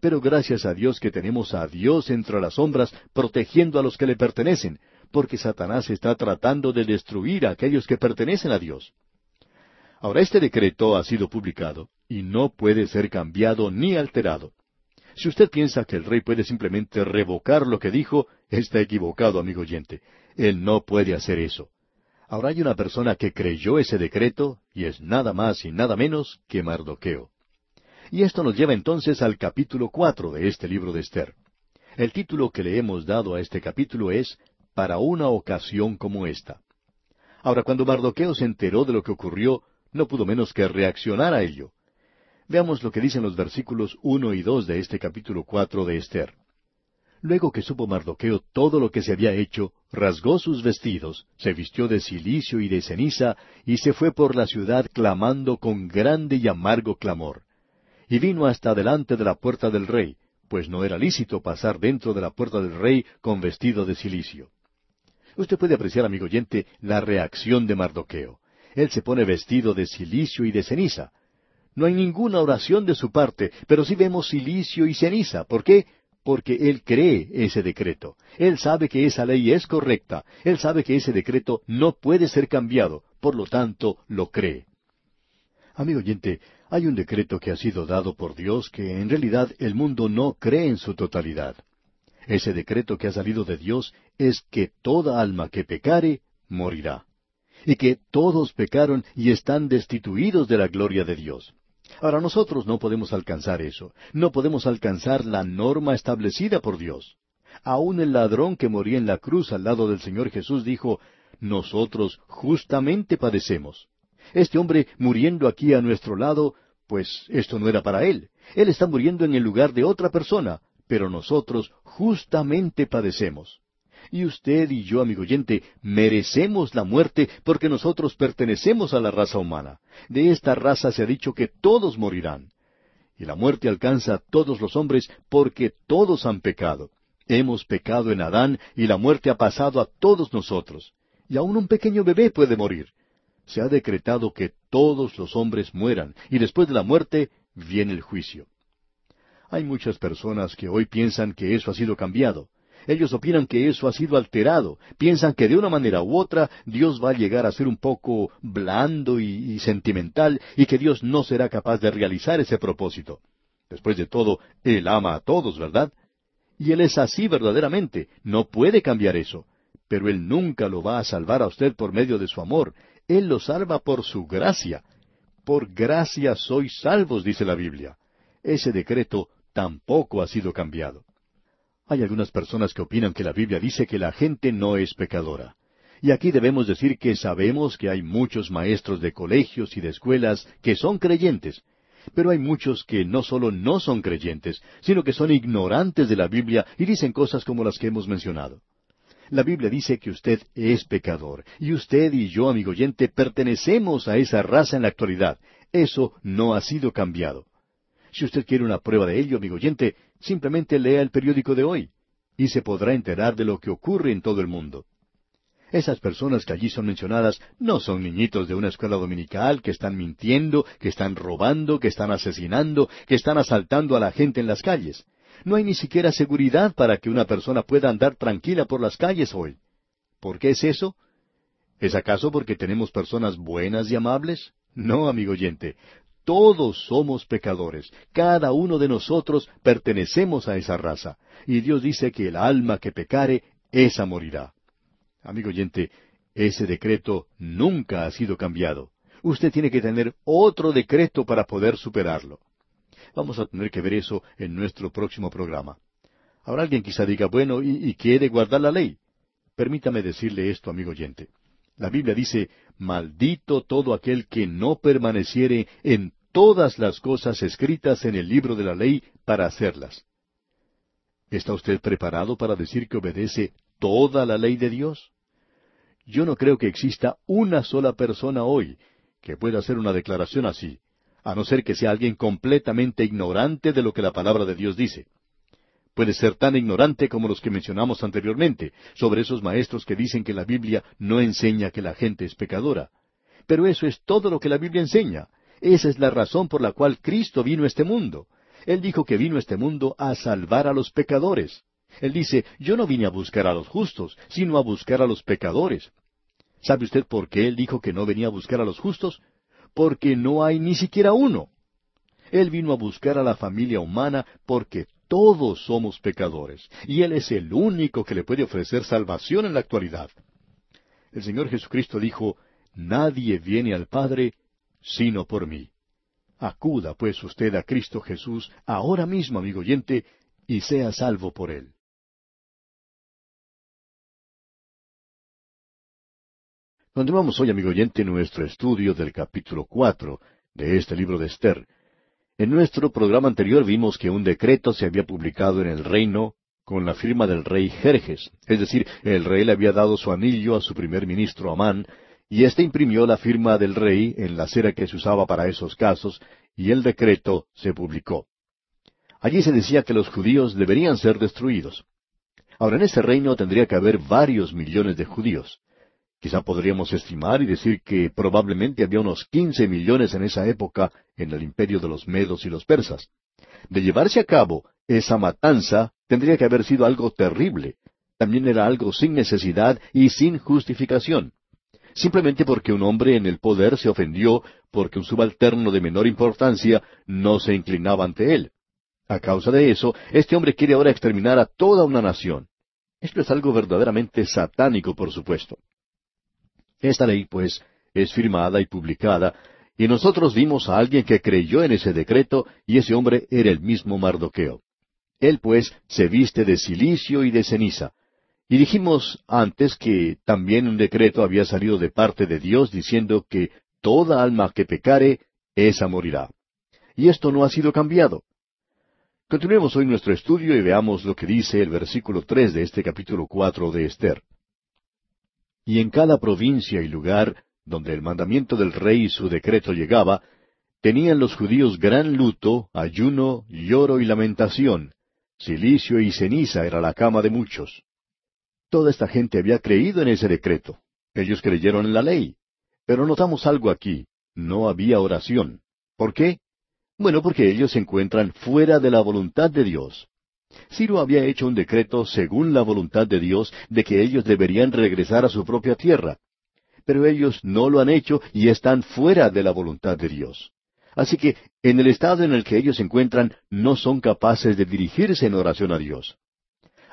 Pero gracias a Dios que tenemos a Dios entre las sombras protegiendo a los que le pertenecen, porque Satanás está tratando de destruir a aquellos que pertenecen a Dios. Ahora este decreto ha sido publicado y no puede ser cambiado ni alterado. Si usted piensa que el rey puede simplemente revocar lo que dijo, está equivocado, amigo oyente. Él no puede hacer eso. Ahora hay una persona que creyó ese decreto y es nada más y nada menos que Mardoqueo. Y esto nos lleva entonces al capítulo cuatro de este libro de Esther. El título que le hemos dado a este capítulo es Para una ocasión como esta. Ahora, cuando Mardoqueo se enteró de lo que ocurrió, no pudo menos que reaccionar a ello. Veamos lo que dicen los versículos uno y dos de este capítulo cuatro de Esther. Luego que supo Mardoqueo todo lo que se había hecho, rasgó sus vestidos, se vistió de cilicio y de ceniza, y se fue por la ciudad clamando con grande y amargo clamor. Y vino hasta delante de la puerta del rey, pues no era lícito pasar dentro de la puerta del rey con vestido de cilicio. Usted puede apreciar, amigo oyente, la reacción de Mardoqueo. Él se pone vestido de cilicio y de ceniza. No hay ninguna oración de su parte, pero sí vemos silicio y ceniza. ¿Por qué? Porque él cree ese decreto. Él sabe que esa ley es correcta. Él sabe que ese decreto no puede ser cambiado. Por lo tanto, lo cree. Amigo oyente, hay un decreto que ha sido dado por Dios que en realidad el mundo no cree en su totalidad. Ese decreto que ha salido de Dios es que toda alma que pecare morirá. Y que todos pecaron y están destituidos de la gloria de Dios. Ahora nosotros no podemos alcanzar eso, no podemos alcanzar la norma establecida por Dios. Aún el ladrón que moría en la cruz al lado del Señor Jesús dijo, nosotros justamente padecemos. Este hombre muriendo aquí a nuestro lado, pues esto no era para él. Él está muriendo en el lugar de otra persona, pero nosotros justamente padecemos. Y usted y yo, amigo oyente, merecemos la muerte porque nosotros pertenecemos a la raza humana. De esta raza se ha dicho que todos morirán. Y la muerte alcanza a todos los hombres porque todos han pecado. Hemos pecado en Adán y la muerte ha pasado a todos nosotros. Y aún un pequeño bebé puede morir. Se ha decretado que todos los hombres mueran y después de la muerte viene el juicio. Hay muchas personas que hoy piensan que eso ha sido cambiado. Ellos opinan que eso ha sido alterado. Piensan que de una manera u otra Dios va a llegar a ser un poco blando y, sentimental y que Dios no será capaz de realizar ese propósito. Después de todo, Él ama a todos, ¿verdad? Y Él es así verdaderamente. No puede cambiar eso. Pero Él nunca lo va a salvar a usted por medio de su amor. Él lo salva por su gracia. Por gracia sois salvos, dice la Biblia. Ese decreto tampoco ha sido cambiado. Hay algunas personas que opinan que la Biblia dice que la gente no es pecadora. Y aquí debemos decir que sabemos que hay muchos maestros de colegios y de escuelas que son creyentes, pero hay muchos que no solo no son creyentes, sino que son ignorantes de la Biblia y dicen cosas como las que hemos mencionado. La Biblia dice que usted es pecador, y usted y yo, amigo oyente, pertenecemos a esa raza en la actualidad. Eso no ha sido cambiado. Si usted quiere una prueba de ello, amigo oyente, simplemente lea el periódico de hoy y se podrá enterar de lo que ocurre en todo el mundo. Esas personas que allí son mencionadas no son niñitos de una escuela dominical que están mintiendo, que están robando, que están asesinando, que están asaltando a la gente en las calles. No hay ni siquiera seguridad para que una persona pueda andar tranquila por las calles hoy. ¿Por qué es eso? ¿Es acaso porque tenemos personas buenas y amables? No, amigo oyente, todos somos pecadores. Cada uno de nosotros pertenecemos a esa raza. Y Dios dice que el alma que pecare, esa morirá. Amigo oyente, ese decreto nunca ha sido cambiado. Usted tiene que tener otro decreto para poder superarlo. Vamos a tener que ver eso en nuestro próximo programa. Ahora alguien quizá diga, bueno, ¿y, y quiere guardar la ley? Permítame decirle esto, amigo oyente. La Biblia dice, Maldito todo aquel que no permaneciere en todas las cosas escritas en el libro de la ley para hacerlas. ¿Está usted preparado para decir que obedece toda la ley de Dios? Yo no creo que exista una sola persona hoy que pueda hacer una declaración así, a no ser que sea alguien completamente ignorante de lo que la palabra de Dios dice puede ser tan ignorante como los que mencionamos anteriormente, sobre esos maestros que dicen que la Biblia no enseña que la gente es pecadora. Pero eso es todo lo que la Biblia enseña. Esa es la razón por la cual Cristo vino a este mundo. Él dijo que vino a este mundo a salvar a los pecadores. Él dice, yo no vine a buscar a los justos, sino a buscar a los pecadores. ¿Sabe usted por qué Él dijo que no venía a buscar a los justos? Porque no hay ni siquiera uno. Él vino a buscar a la familia humana porque todos somos pecadores, y Él es el único que le puede ofrecer salvación en la actualidad. El Señor Jesucristo dijo, Nadie viene al Padre sino por mí. Acuda pues usted a Cristo Jesús ahora mismo, amigo oyente, y sea salvo por Él. Continuamos hoy, amigo oyente, nuestro estudio del capítulo cuatro de este libro de Esther. En nuestro programa anterior vimos que un decreto se había publicado en el reino con la firma del rey Jerjes, es decir, el rey le había dado su anillo a su primer ministro Amán, y éste imprimió la firma del rey en la cera que se usaba para esos casos, y el decreto se publicó. Allí se decía que los judíos deberían ser destruidos. Ahora, en ese reino tendría que haber varios millones de judíos. Quizá podríamos estimar y decir que probablemente había unos quince millones en esa época en el imperio de los medos y los persas. De llevarse a cabo esa matanza, tendría que haber sido algo terrible. También era algo sin necesidad y sin justificación. Simplemente porque un hombre en el poder se ofendió porque un subalterno de menor importancia no se inclinaba ante él. A causa de eso, este hombre quiere ahora exterminar a toda una nación. Esto es algo verdaderamente satánico, por supuesto. Esta ley, pues, es firmada y publicada, y nosotros vimos a alguien que creyó en ese decreto, y ese hombre era el mismo Mardoqueo. Él, pues, se viste de silicio y de ceniza. Y dijimos antes que también un decreto había salido de parte de Dios diciendo que toda alma que pecare, esa morirá. Y esto no ha sido cambiado. Continuemos hoy nuestro estudio y veamos lo que dice el versículo tres de este capítulo cuatro de Esther. Y en cada provincia y lugar donde el mandamiento del rey y su decreto llegaba, tenían los judíos gran luto, ayuno, lloro y lamentación. Silicio y ceniza era la cama de muchos. Toda esta gente había creído en ese decreto. Ellos creyeron en la ley. Pero notamos algo aquí. No había oración. ¿Por qué? Bueno, porque ellos se encuentran fuera de la voluntad de Dios. Ciro había hecho un decreto según la voluntad de Dios de que ellos deberían regresar a su propia tierra. Pero ellos no lo han hecho y están fuera de la voluntad de Dios. Así que, en el estado en el que ellos se encuentran, no son capaces de dirigirse en oración a Dios.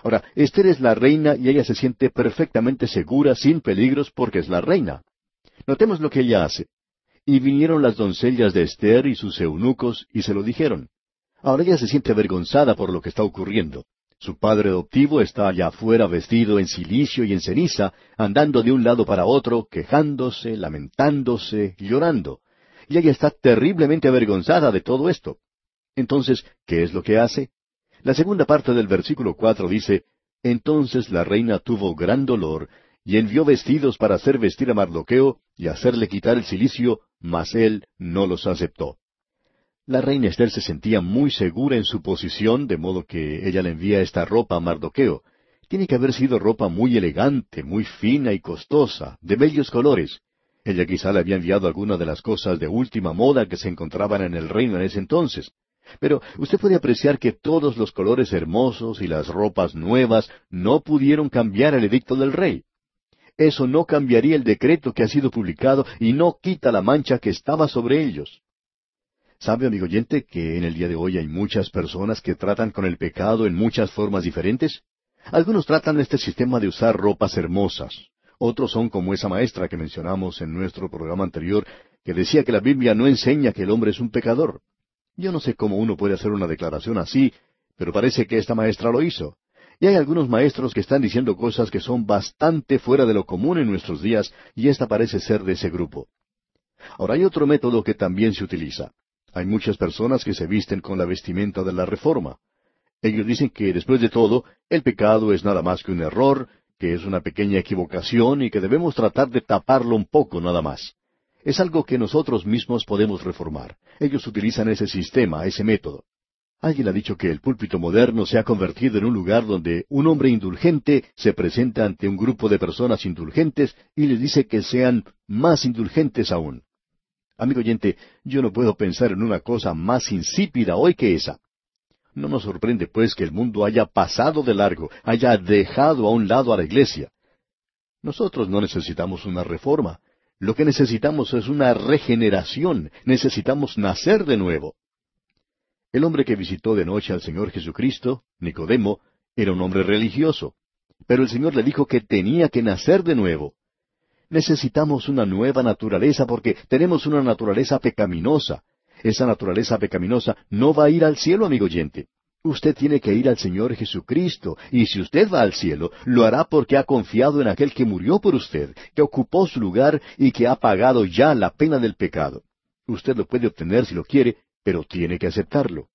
Ahora, Esther es la reina y ella se siente perfectamente segura, sin peligros, porque es la reina. Notemos lo que ella hace. Y vinieron las doncellas de Esther y sus eunucos y se lo dijeron. Ahora ella se siente avergonzada por lo que está ocurriendo. Su padre adoptivo está allá afuera vestido en silicio y en ceniza, andando de un lado para otro, quejándose, lamentándose, llorando. Y ella está terriblemente avergonzada de todo esto. Entonces, ¿qué es lo que hace? La segunda parte del versículo cuatro dice, Entonces la reina tuvo gran dolor, y envió vestidos para hacer vestir a Mardoqueo y hacerle quitar el cilicio, mas él no los aceptó. La reina Esther se sentía muy segura en su posición, de modo que ella le envía esta ropa a Mardoqueo. Tiene que haber sido ropa muy elegante, muy fina y costosa, de bellos colores. Ella quizá le había enviado alguna de las cosas de última moda que se encontraban en el reino en ese entonces. Pero usted puede apreciar que todos los colores hermosos y las ropas nuevas no pudieron cambiar el edicto del rey. Eso no cambiaría el decreto que ha sido publicado y no quita la mancha que estaba sobre ellos. ¿Sabe, amigo oyente, que en el día de hoy hay muchas personas que tratan con el pecado en muchas formas diferentes? Algunos tratan este sistema de usar ropas hermosas. Otros son como esa maestra que mencionamos en nuestro programa anterior, que decía que la Biblia no enseña que el hombre es un pecador. Yo no sé cómo uno puede hacer una declaración así, pero parece que esta maestra lo hizo. Y hay algunos maestros que están diciendo cosas que son bastante fuera de lo común en nuestros días, y esta parece ser de ese grupo. Ahora hay otro método que también se utiliza. Hay muchas personas que se visten con la vestimenta de la reforma. Ellos dicen que, después de todo, el pecado es nada más que un error, que es una pequeña equivocación y que debemos tratar de taparlo un poco nada más. Es algo que nosotros mismos podemos reformar. Ellos utilizan ese sistema, ese método. Alguien ha dicho que el púlpito moderno se ha convertido en un lugar donde un hombre indulgente se presenta ante un grupo de personas indulgentes y les dice que sean más indulgentes aún. Amigo oyente, yo no puedo pensar en una cosa más insípida hoy que esa. No nos sorprende, pues, que el mundo haya pasado de largo, haya dejado a un lado a la iglesia. Nosotros no necesitamos una reforma. Lo que necesitamos es una regeneración. Necesitamos nacer de nuevo. El hombre que visitó de noche al Señor Jesucristo, Nicodemo, era un hombre religioso. Pero el Señor le dijo que tenía que nacer de nuevo. Necesitamos una nueva naturaleza porque tenemos una naturaleza pecaminosa. Esa naturaleza pecaminosa no va a ir al cielo, amigo oyente. Usted tiene que ir al Señor Jesucristo, y si usted va al cielo, lo hará porque ha confiado en aquel que murió por usted, que ocupó su lugar y que ha pagado ya la pena del pecado. Usted lo puede obtener si lo quiere, pero tiene que aceptarlo.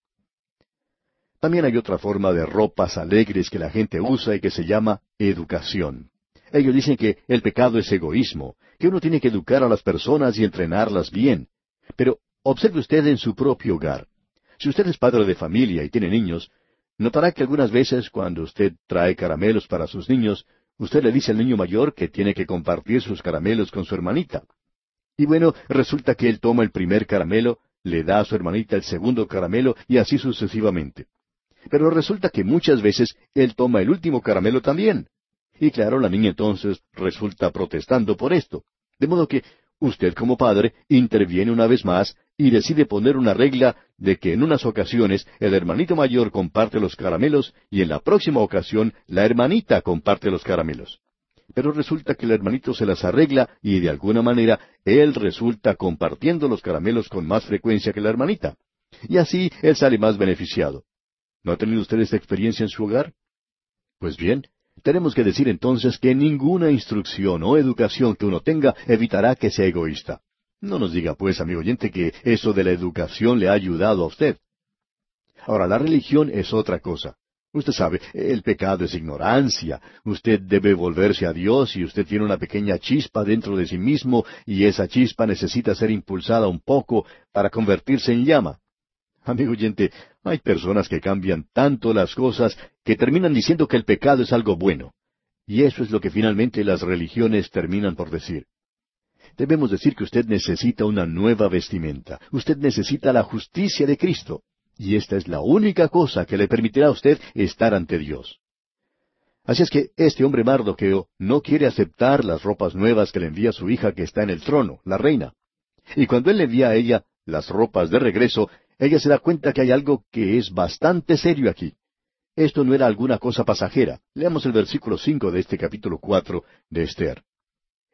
También hay otra forma de ropas alegres que la gente usa y que se llama educación. Ellos dicen que el pecado es egoísmo, que uno tiene que educar a las personas y entrenarlas bien. Pero observe usted en su propio hogar. Si usted es padre de familia y tiene niños, notará que algunas veces cuando usted trae caramelos para sus niños, Usted le dice al niño mayor que tiene que compartir sus caramelos con su hermanita. Y bueno, resulta que él toma el primer caramelo, le da a su hermanita el segundo caramelo y así sucesivamente. Pero resulta que muchas veces él toma el último caramelo también. Y claro, la niña entonces resulta protestando por esto. De modo que usted como padre interviene una vez más y decide poner una regla de que en unas ocasiones el hermanito mayor comparte los caramelos y en la próxima ocasión la hermanita comparte los caramelos. Pero resulta que el hermanito se las arregla y de alguna manera él resulta compartiendo los caramelos con más frecuencia que la hermanita. Y así él sale más beneficiado. ¿No ha tenido usted esta experiencia en su hogar? Pues bien, tenemos que decir entonces que ninguna instrucción o educación que uno tenga evitará que sea egoísta. No nos diga pues, amigo oyente, que eso de la educación le ha ayudado a usted. Ahora, la religión es otra cosa. Usted sabe, el pecado es ignorancia. Usted debe volverse a Dios y usted tiene una pequeña chispa dentro de sí mismo y esa chispa necesita ser impulsada un poco para convertirse en llama. Amigo oyente, hay personas que cambian tanto las cosas que terminan diciendo que el pecado es algo bueno. Y eso es lo que finalmente las religiones terminan por decir. Debemos decir que usted necesita una nueva vestimenta. Usted necesita la justicia de Cristo. Y esta es la única cosa que le permitirá a usted estar ante Dios. Así es que este hombre Mardoqueo no quiere aceptar las ropas nuevas que le envía su hija que está en el trono, la reina. Y cuando él le envía a ella las ropas de regreso, ella se da cuenta que hay algo que es bastante serio aquí. Esto no era alguna cosa pasajera. Leamos el versículo cinco de este capítulo cuatro de Esther.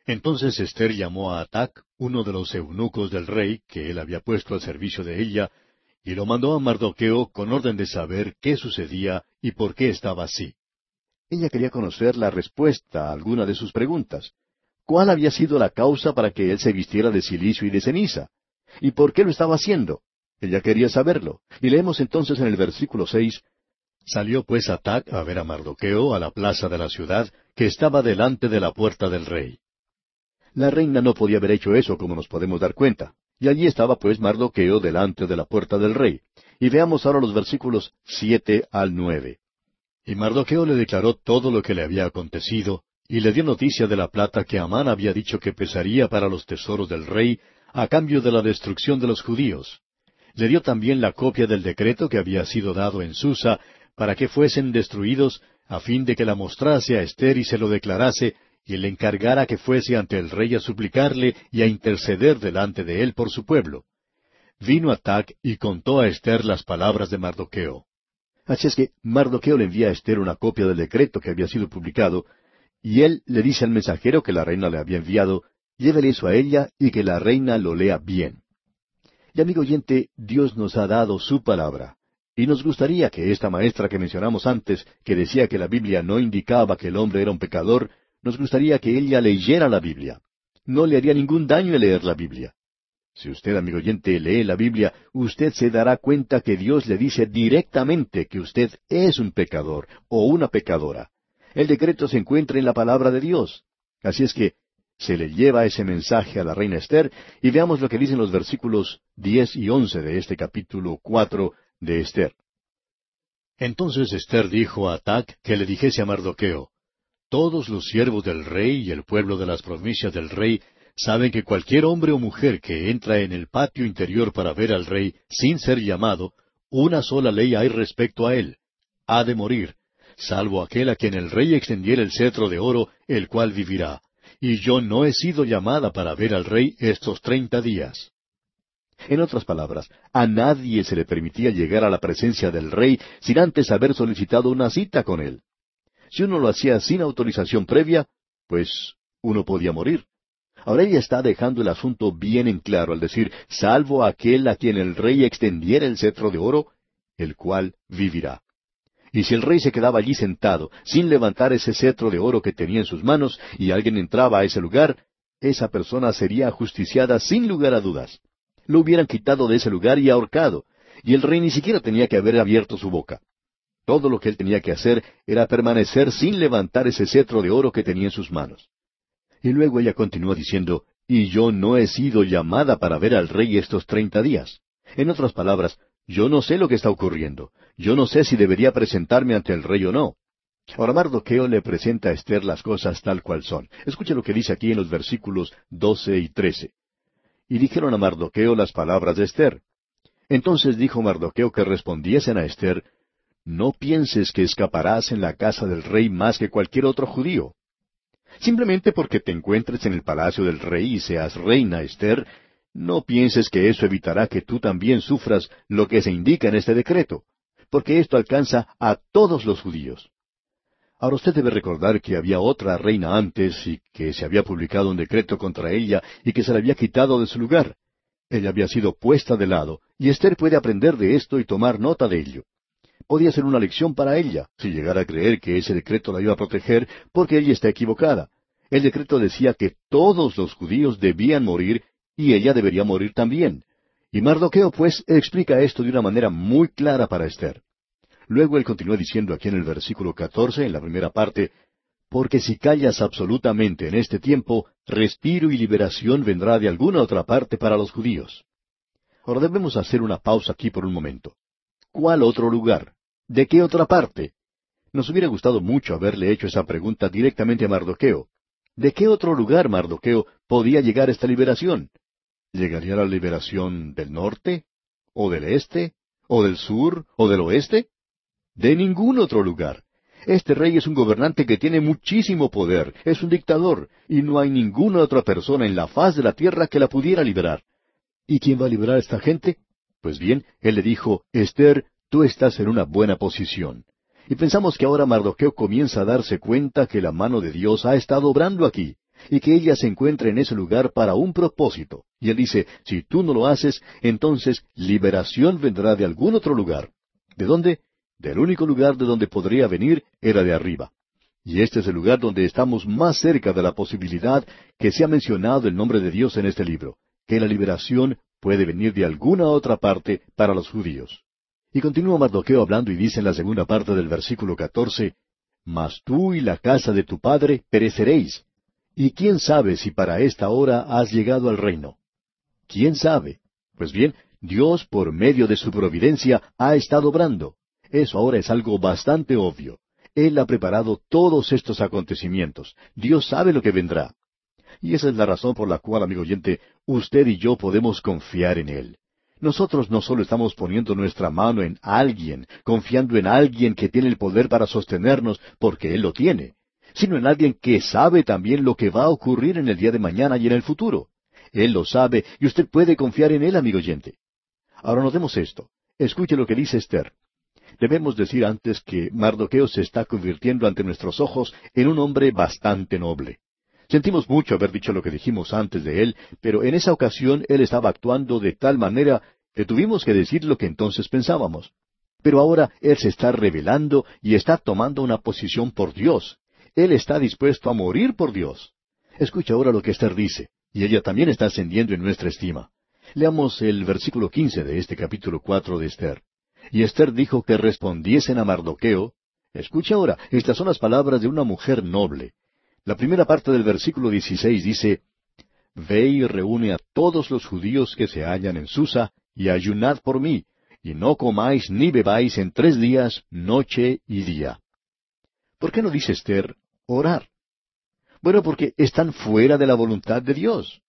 Entonces Esther llamó a Atac, uno de los eunucos del rey, que él había puesto al servicio de ella, y lo mandó a Mardoqueo con orden de saber qué sucedía y por qué estaba así. Ella quería conocer la respuesta a alguna de sus preguntas. ¿Cuál había sido la causa para que él se vistiera de silicio y de ceniza? ¿Y por qué lo estaba haciendo? Ella quería saberlo. Y leemos entonces en el versículo seis Salió pues Atac a ver a Mardoqueo a la plaza de la ciudad, que estaba delante de la puerta del rey. La reina no podía haber hecho eso, como nos podemos dar cuenta. Y allí estaba pues Mardoqueo delante de la puerta del rey. Y veamos ahora los versículos siete al nueve. Y Mardoqueo le declaró todo lo que le había acontecido, y le dio noticia de la plata que Amán había dicho que pesaría para los tesoros del rey, a cambio de la destrucción de los judíos le dio también la copia del decreto que había sido dado en Susa para que fuesen destruidos, a fin de que la mostrase a Esther y se lo declarase, y le encargara que fuese ante el rey a suplicarle y a interceder delante de él por su pueblo. Vino Atac y contó a Esther las palabras de Mardoqueo. Así es que Mardoqueo le envía a Esther una copia del decreto que había sido publicado, y él le dice al mensajero que la reina le había enviado, llévele eso a ella y que la reina lo lea bien. Y amigo oyente, Dios nos ha dado su palabra. Y nos gustaría que esta maestra que mencionamos antes, que decía que la Biblia no indicaba que el hombre era un pecador, nos gustaría que ella leyera la Biblia. No le haría ningún daño el leer la Biblia. Si usted, amigo oyente, lee la Biblia, usted se dará cuenta que Dios le dice directamente que usted es un pecador o una pecadora. El decreto se encuentra en la palabra de Dios. Así es que se le lleva ese mensaje a la reina Esther y veamos lo que dicen los versículos diez y once de este capítulo cuatro de Esther. Entonces Esther dijo a Atac que le dijese a Mardoqueo, Todos los siervos del rey y el pueblo de las provincias del rey saben que cualquier hombre o mujer que entra en el patio interior para ver al rey sin ser llamado, una sola ley hay respecto a él. Ha de morir, salvo aquel a quien el rey extendiera el cetro de oro, el cual vivirá y yo no he sido llamada para ver al rey estos treinta días. En otras palabras, a nadie se le permitía llegar a la presencia del rey sin antes haber solicitado una cita con él. Si uno lo hacía sin autorización previa, pues uno podía morir. Ahora ella está dejando el asunto bien en claro al decir, salvo aquel a quien el rey extendiera el cetro de oro, el cual vivirá. Y si el rey se quedaba allí sentado, sin levantar ese cetro de oro que tenía en sus manos, y alguien entraba a ese lugar, esa persona sería ajusticiada sin lugar a dudas. Lo hubieran quitado de ese lugar y ahorcado, y el rey ni siquiera tenía que haber abierto su boca. Todo lo que él tenía que hacer era permanecer sin levantar ese cetro de oro que tenía en sus manos. Y luego ella continúa diciendo, y yo no he sido llamada para ver al rey estos treinta días. En otras palabras, yo no sé lo que está ocurriendo. Yo no sé si debería presentarme ante el rey o no. Ahora Mardoqueo le presenta a Esther las cosas tal cual son. Escuche lo que dice aquí en los versículos doce y trece. Y dijeron a Mardoqueo las palabras de Esther. Entonces dijo Mardoqueo que respondiesen a Esther, No pienses que escaparás en la casa del rey más que cualquier otro judío. Simplemente porque te encuentres en el palacio del rey y seas reina Esther, no pienses que eso evitará que tú también sufras lo que se indica en este decreto, porque esto alcanza a todos los judíos. Ahora usted debe recordar que había otra reina antes y que se había publicado un decreto contra ella y que se la había quitado de su lugar. Ella había sido puesta de lado, y Esther puede aprender de esto y tomar nota de ello. Podía ser una lección para ella, si llegara a creer que ese decreto la iba a proteger, porque ella está equivocada. El decreto decía que todos los judíos debían morir y ella debería morir también. Y Mardoqueo, pues, explica esto de una manera muy clara para Esther. Luego él continúa diciendo aquí en el versículo catorce, en la primera parte, Porque si callas absolutamente en este tiempo, respiro y liberación vendrá de alguna otra parte para los judíos. Ahora debemos hacer una pausa aquí por un momento. ¿Cuál otro lugar? ¿De qué otra parte? Nos hubiera gustado mucho haberle hecho esa pregunta directamente a Mardoqueo. ¿De qué otro lugar, Mardoqueo, podía llegar esta liberación? ¿Llegaría la liberación del norte? ¿O del este? ¿O del sur? ¿O del oeste? de ningún otro lugar. Este rey es un gobernante que tiene muchísimo poder, es un dictador, y no hay ninguna otra persona en la faz de la tierra que la pudiera liberar. ¿Y quién va a liberar a esta gente? Pues bien, él le dijo, Esther, tú estás en una buena posición. Y pensamos que ahora Mardoqueo comienza a darse cuenta que la mano de Dios ha estado obrando aquí, y que ella se encuentra en ese lugar para un propósito. Y él dice, si tú no lo haces, entonces liberación vendrá de algún otro lugar. ¿De dónde? del único lugar de donde podría venir era de arriba. Y este es el lugar donde estamos más cerca de la posibilidad que se ha mencionado el nombre de Dios en este libro, que la liberación puede venir de alguna otra parte para los judíos. Y continúa Mardoqueo hablando y dice en la segunda parte del versículo catorce, Mas tú y la casa de tu padre pereceréis. ¿Y quién sabe si para esta hora has llegado al reino? ¿Quién sabe? Pues bien, Dios por medio de su providencia ha estado obrando. Eso ahora es algo bastante obvio. Él ha preparado todos estos acontecimientos. Dios sabe lo que vendrá. Y esa es la razón por la cual, amigo oyente, usted y yo podemos confiar en Él. Nosotros no solo estamos poniendo nuestra mano en alguien, confiando en alguien que tiene el poder para sostenernos, porque Él lo tiene, sino en alguien que sabe también lo que va a ocurrir en el día de mañana y en el futuro. Él lo sabe y usted puede confiar en Él, amigo oyente. Ahora notemos esto. Escuche lo que dice Esther. Debemos decir antes que Mardoqueo se está convirtiendo ante nuestros ojos en un hombre bastante noble. Sentimos mucho haber dicho lo que dijimos antes de él, pero en esa ocasión él estaba actuando de tal manera que tuvimos que decir lo que entonces pensábamos. Pero ahora él se está revelando y está tomando una posición por Dios. Él está dispuesto a morir por Dios. Escucha ahora lo que Esther dice, y ella también está ascendiendo en nuestra estima. Leamos el versículo quince de este capítulo cuatro de Esther. Y Esther dijo que respondiesen a Mardoqueo. Escucha ahora, estas son las palabras de una mujer noble. La primera parte del versículo 16 dice, Ve y reúne a todos los judíos que se hallan en Susa, y ayunad por mí, y no comáis ni bebáis en tres días, noche y día. ¿Por qué no dice Esther orar? Bueno, porque están fuera de la voluntad de Dios.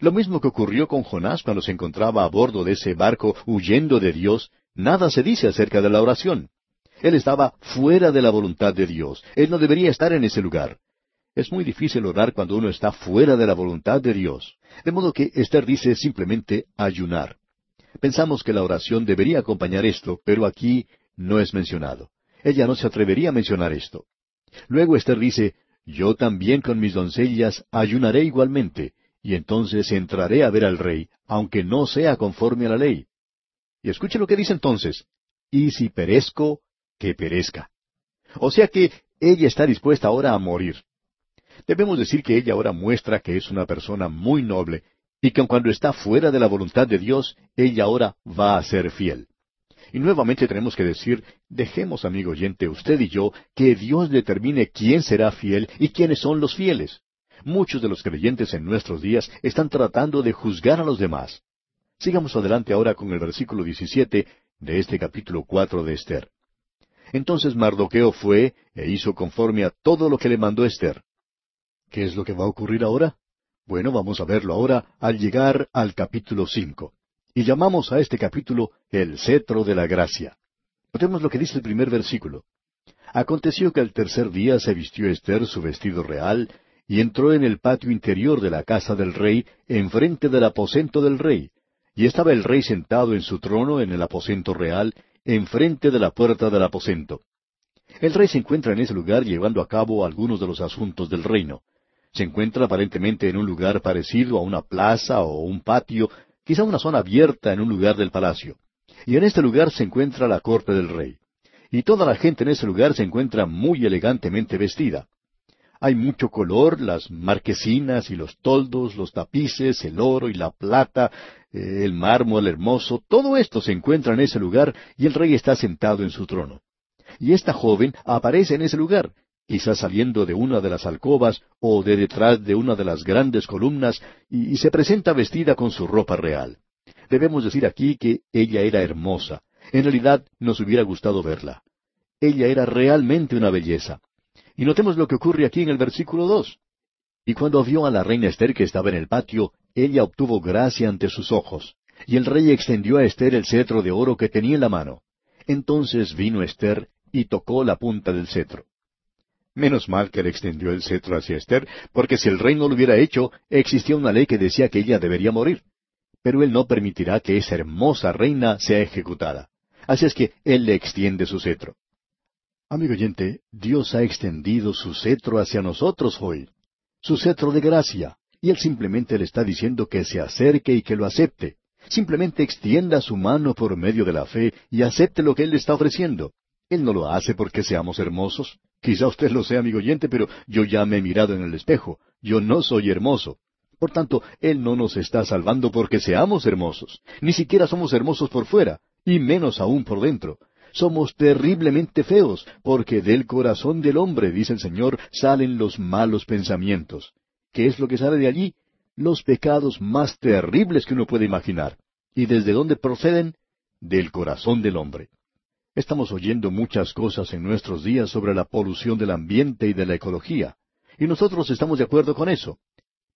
Lo mismo que ocurrió con Jonás cuando se encontraba a bordo de ese barco huyendo de Dios Nada se dice acerca de la oración. Él estaba fuera de la voluntad de Dios. Él no debería estar en ese lugar. Es muy difícil orar cuando uno está fuera de la voluntad de Dios. De modo que Esther dice simplemente ayunar. Pensamos que la oración debería acompañar esto, pero aquí no es mencionado. Ella no se atrevería a mencionar esto. Luego Esther dice, Yo también con mis doncellas ayunaré igualmente, y entonces entraré a ver al rey, aunque no sea conforme a la ley. Y escuche lo que dice entonces, y si perezco, que perezca. O sea que ella está dispuesta ahora a morir. Debemos decir que ella ahora muestra que es una persona muy noble y que cuando está fuera de la voluntad de Dios, ella ahora va a ser fiel. Y nuevamente tenemos que decir, dejemos, amigo oyente, usted y yo, que Dios determine quién será fiel y quiénes son los fieles. Muchos de los creyentes en nuestros días están tratando de juzgar a los demás. Sigamos adelante ahora con el versículo 17 de este capítulo cuatro de Esther. Entonces Mardoqueo fue e hizo conforme a todo lo que le mandó Esther. ¿Qué es lo que va a ocurrir ahora? Bueno, vamos a verlo ahora al llegar al capítulo cinco. Y llamamos a este capítulo el cetro de la gracia. Notemos lo que dice el primer versículo. Aconteció que al tercer día se vistió Esther su vestido real, y entró en el patio interior de la casa del rey, enfrente del aposento del rey. Y estaba el rey sentado en su trono en el aposento real, enfrente de la puerta del aposento. El rey se encuentra en ese lugar llevando a cabo algunos de los asuntos del reino. Se encuentra aparentemente en un lugar parecido a una plaza o un patio, quizá una zona abierta en un lugar del palacio. Y en este lugar se encuentra la corte del rey. Y toda la gente en ese lugar se encuentra muy elegantemente vestida. Hay mucho color, las marquesinas y los toldos, los tapices, el oro y la plata, eh, el mármol hermoso, todo esto se encuentra en ese lugar y el rey está sentado en su trono. Y esta joven aparece en ese lugar, quizás saliendo de una de las alcobas o de detrás de una de las grandes columnas, y, y se presenta vestida con su ropa real. Debemos decir aquí que ella era hermosa. En realidad nos hubiera gustado verla. Ella era realmente una belleza. Y notemos lo que ocurre aquí en el versículo dos. Y cuando vio a la reina Esther que estaba en el patio, ella obtuvo gracia ante sus ojos. Y el rey extendió a Esther el cetro de oro que tenía en la mano. Entonces vino Esther y tocó la punta del cetro. Menos mal que le extendió el cetro hacia Esther, porque si el rey no lo hubiera hecho, existía una ley que decía que ella debería morir. Pero él no permitirá que esa hermosa reina sea ejecutada. Así es que él le extiende su cetro. Amigo oyente, Dios ha extendido su cetro hacia nosotros hoy, su cetro de gracia, y Él simplemente le está diciendo que se acerque y que lo acepte. Simplemente extienda su mano por medio de la fe y acepte lo que Él le está ofreciendo. Él no lo hace porque seamos hermosos. Quizá usted lo sea, amigo oyente, pero yo ya me he mirado en el espejo. Yo no soy hermoso. Por tanto, Él no nos está salvando porque seamos hermosos. Ni siquiera somos hermosos por fuera, y menos aún por dentro somos terriblemente feos, porque del corazón del hombre, dice el Señor, salen los malos pensamientos. ¿Qué es lo que sale de allí? Los pecados más terribles que uno puede imaginar. ¿Y desde dónde proceden? Del corazón del hombre. Estamos oyendo muchas cosas en nuestros días sobre la polución del ambiente y de la ecología, y nosotros estamos de acuerdo con eso.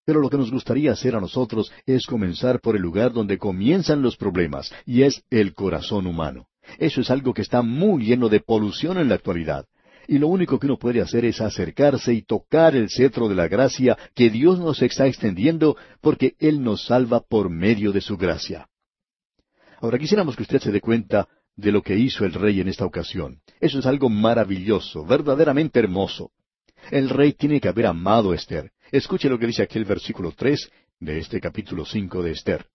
Pero lo que nos gustaría hacer a nosotros es comenzar por el lugar donde comienzan los problemas, y es el corazón humano. Eso es algo que está muy lleno de polución en la actualidad. Y lo único que uno puede hacer es acercarse y tocar el cetro de la gracia que Dios nos está extendiendo porque Él nos salva por medio de su gracia. Ahora quisiéramos que usted se dé cuenta de lo que hizo el rey en esta ocasión. Eso es algo maravilloso, verdaderamente hermoso. El rey tiene que haber amado a Esther. Escuche lo que dice aquí el versículo tres de este capítulo cinco de Esther.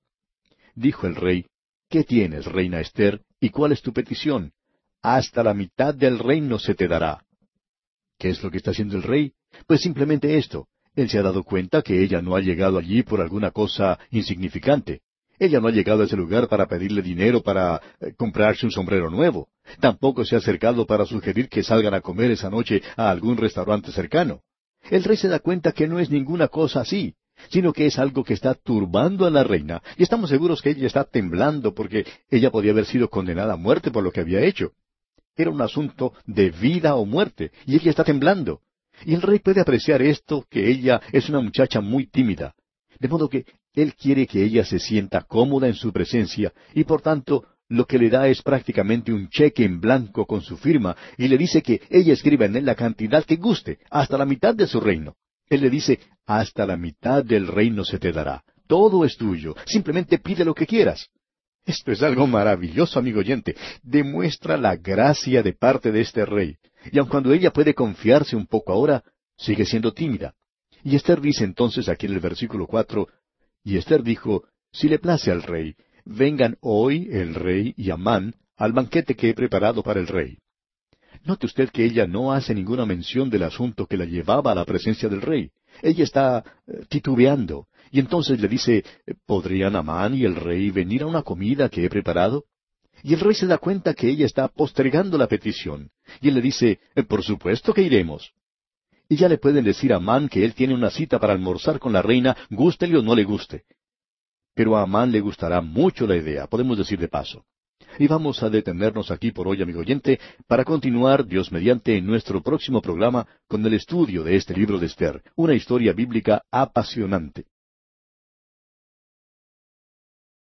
Dijo el rey, ¿Qué tienes, reina Esther, y cuál es tu petición? Hasta la mitad del reino se te dará. ¿Qué es lo que está haciendo el rey? Pues simplemente esto. Él se ha dado cuenta que ella no ha llegado allí por alguna cosa insignificante. Ella no ha llegado a ese lugar para pedirle dinero para eh, comprarse un sombrero nuevo. Tampoco se ha acercado para sugerir que salgan a comer esa noche a algún restaurante cercano. El rey se da cuenta que no es ninguna cosa así sino que es algo que está turbando a la reina, y estamos seguros que ella está temblando porque ella podía haber sido condenada a muerte por lo que había hecho. Era un asunto de vida o muerte, y ella está temblando. Y el rey puede apreciar esto, que ella es una muchacha muy tímida. De modo que él quiere que ella se sienta cómoda en su presencia, y por tanto lo que le da es prácticamente un cheque en blanco con su firma, y le dice que ella escriba en él la cantidad que guste, hasta la mitad de su reino. Él le dice, hasta la mitad del reino se te dará. Todo es tuyo. Simplemente pide lo que quieras. Esto es algo maravilloso, amigo oyente. Demuestra la gracia de parte de este rey. Y aun cuando ella puede confiarse un poco ahora, sigue siendo tímida. Y Esther dice entonces aquí en el versículo cuatro, y Esther dijo, si le place al rey, vengan hoy el rey y Amán al banquete que he preparado para el rey. Note usted que ella no hace ninguna mención del asunto que la llevaba a la presencia del rey. Ella está eh, titubeando. Y entonces le dice, ¿podrían Amán y el rey venir a una comida que he preparado? Y el rey se da cuenta que ella está postergando la petición. Y él le dice, eh, por supuesto que iremos y ya le pueden decir a Amán que él tiene una cita para almorzar con la reina, gústele o no le guste. Pero a Amán le gustará mucho la idea, podemos decir de paso. Y vamos a detenernos aquí por hoy, amigo oyente, para continuar, Dios mediante, en nuestro próximo programa con el estudio de este libro de Esther, una historia bíblica apasionante.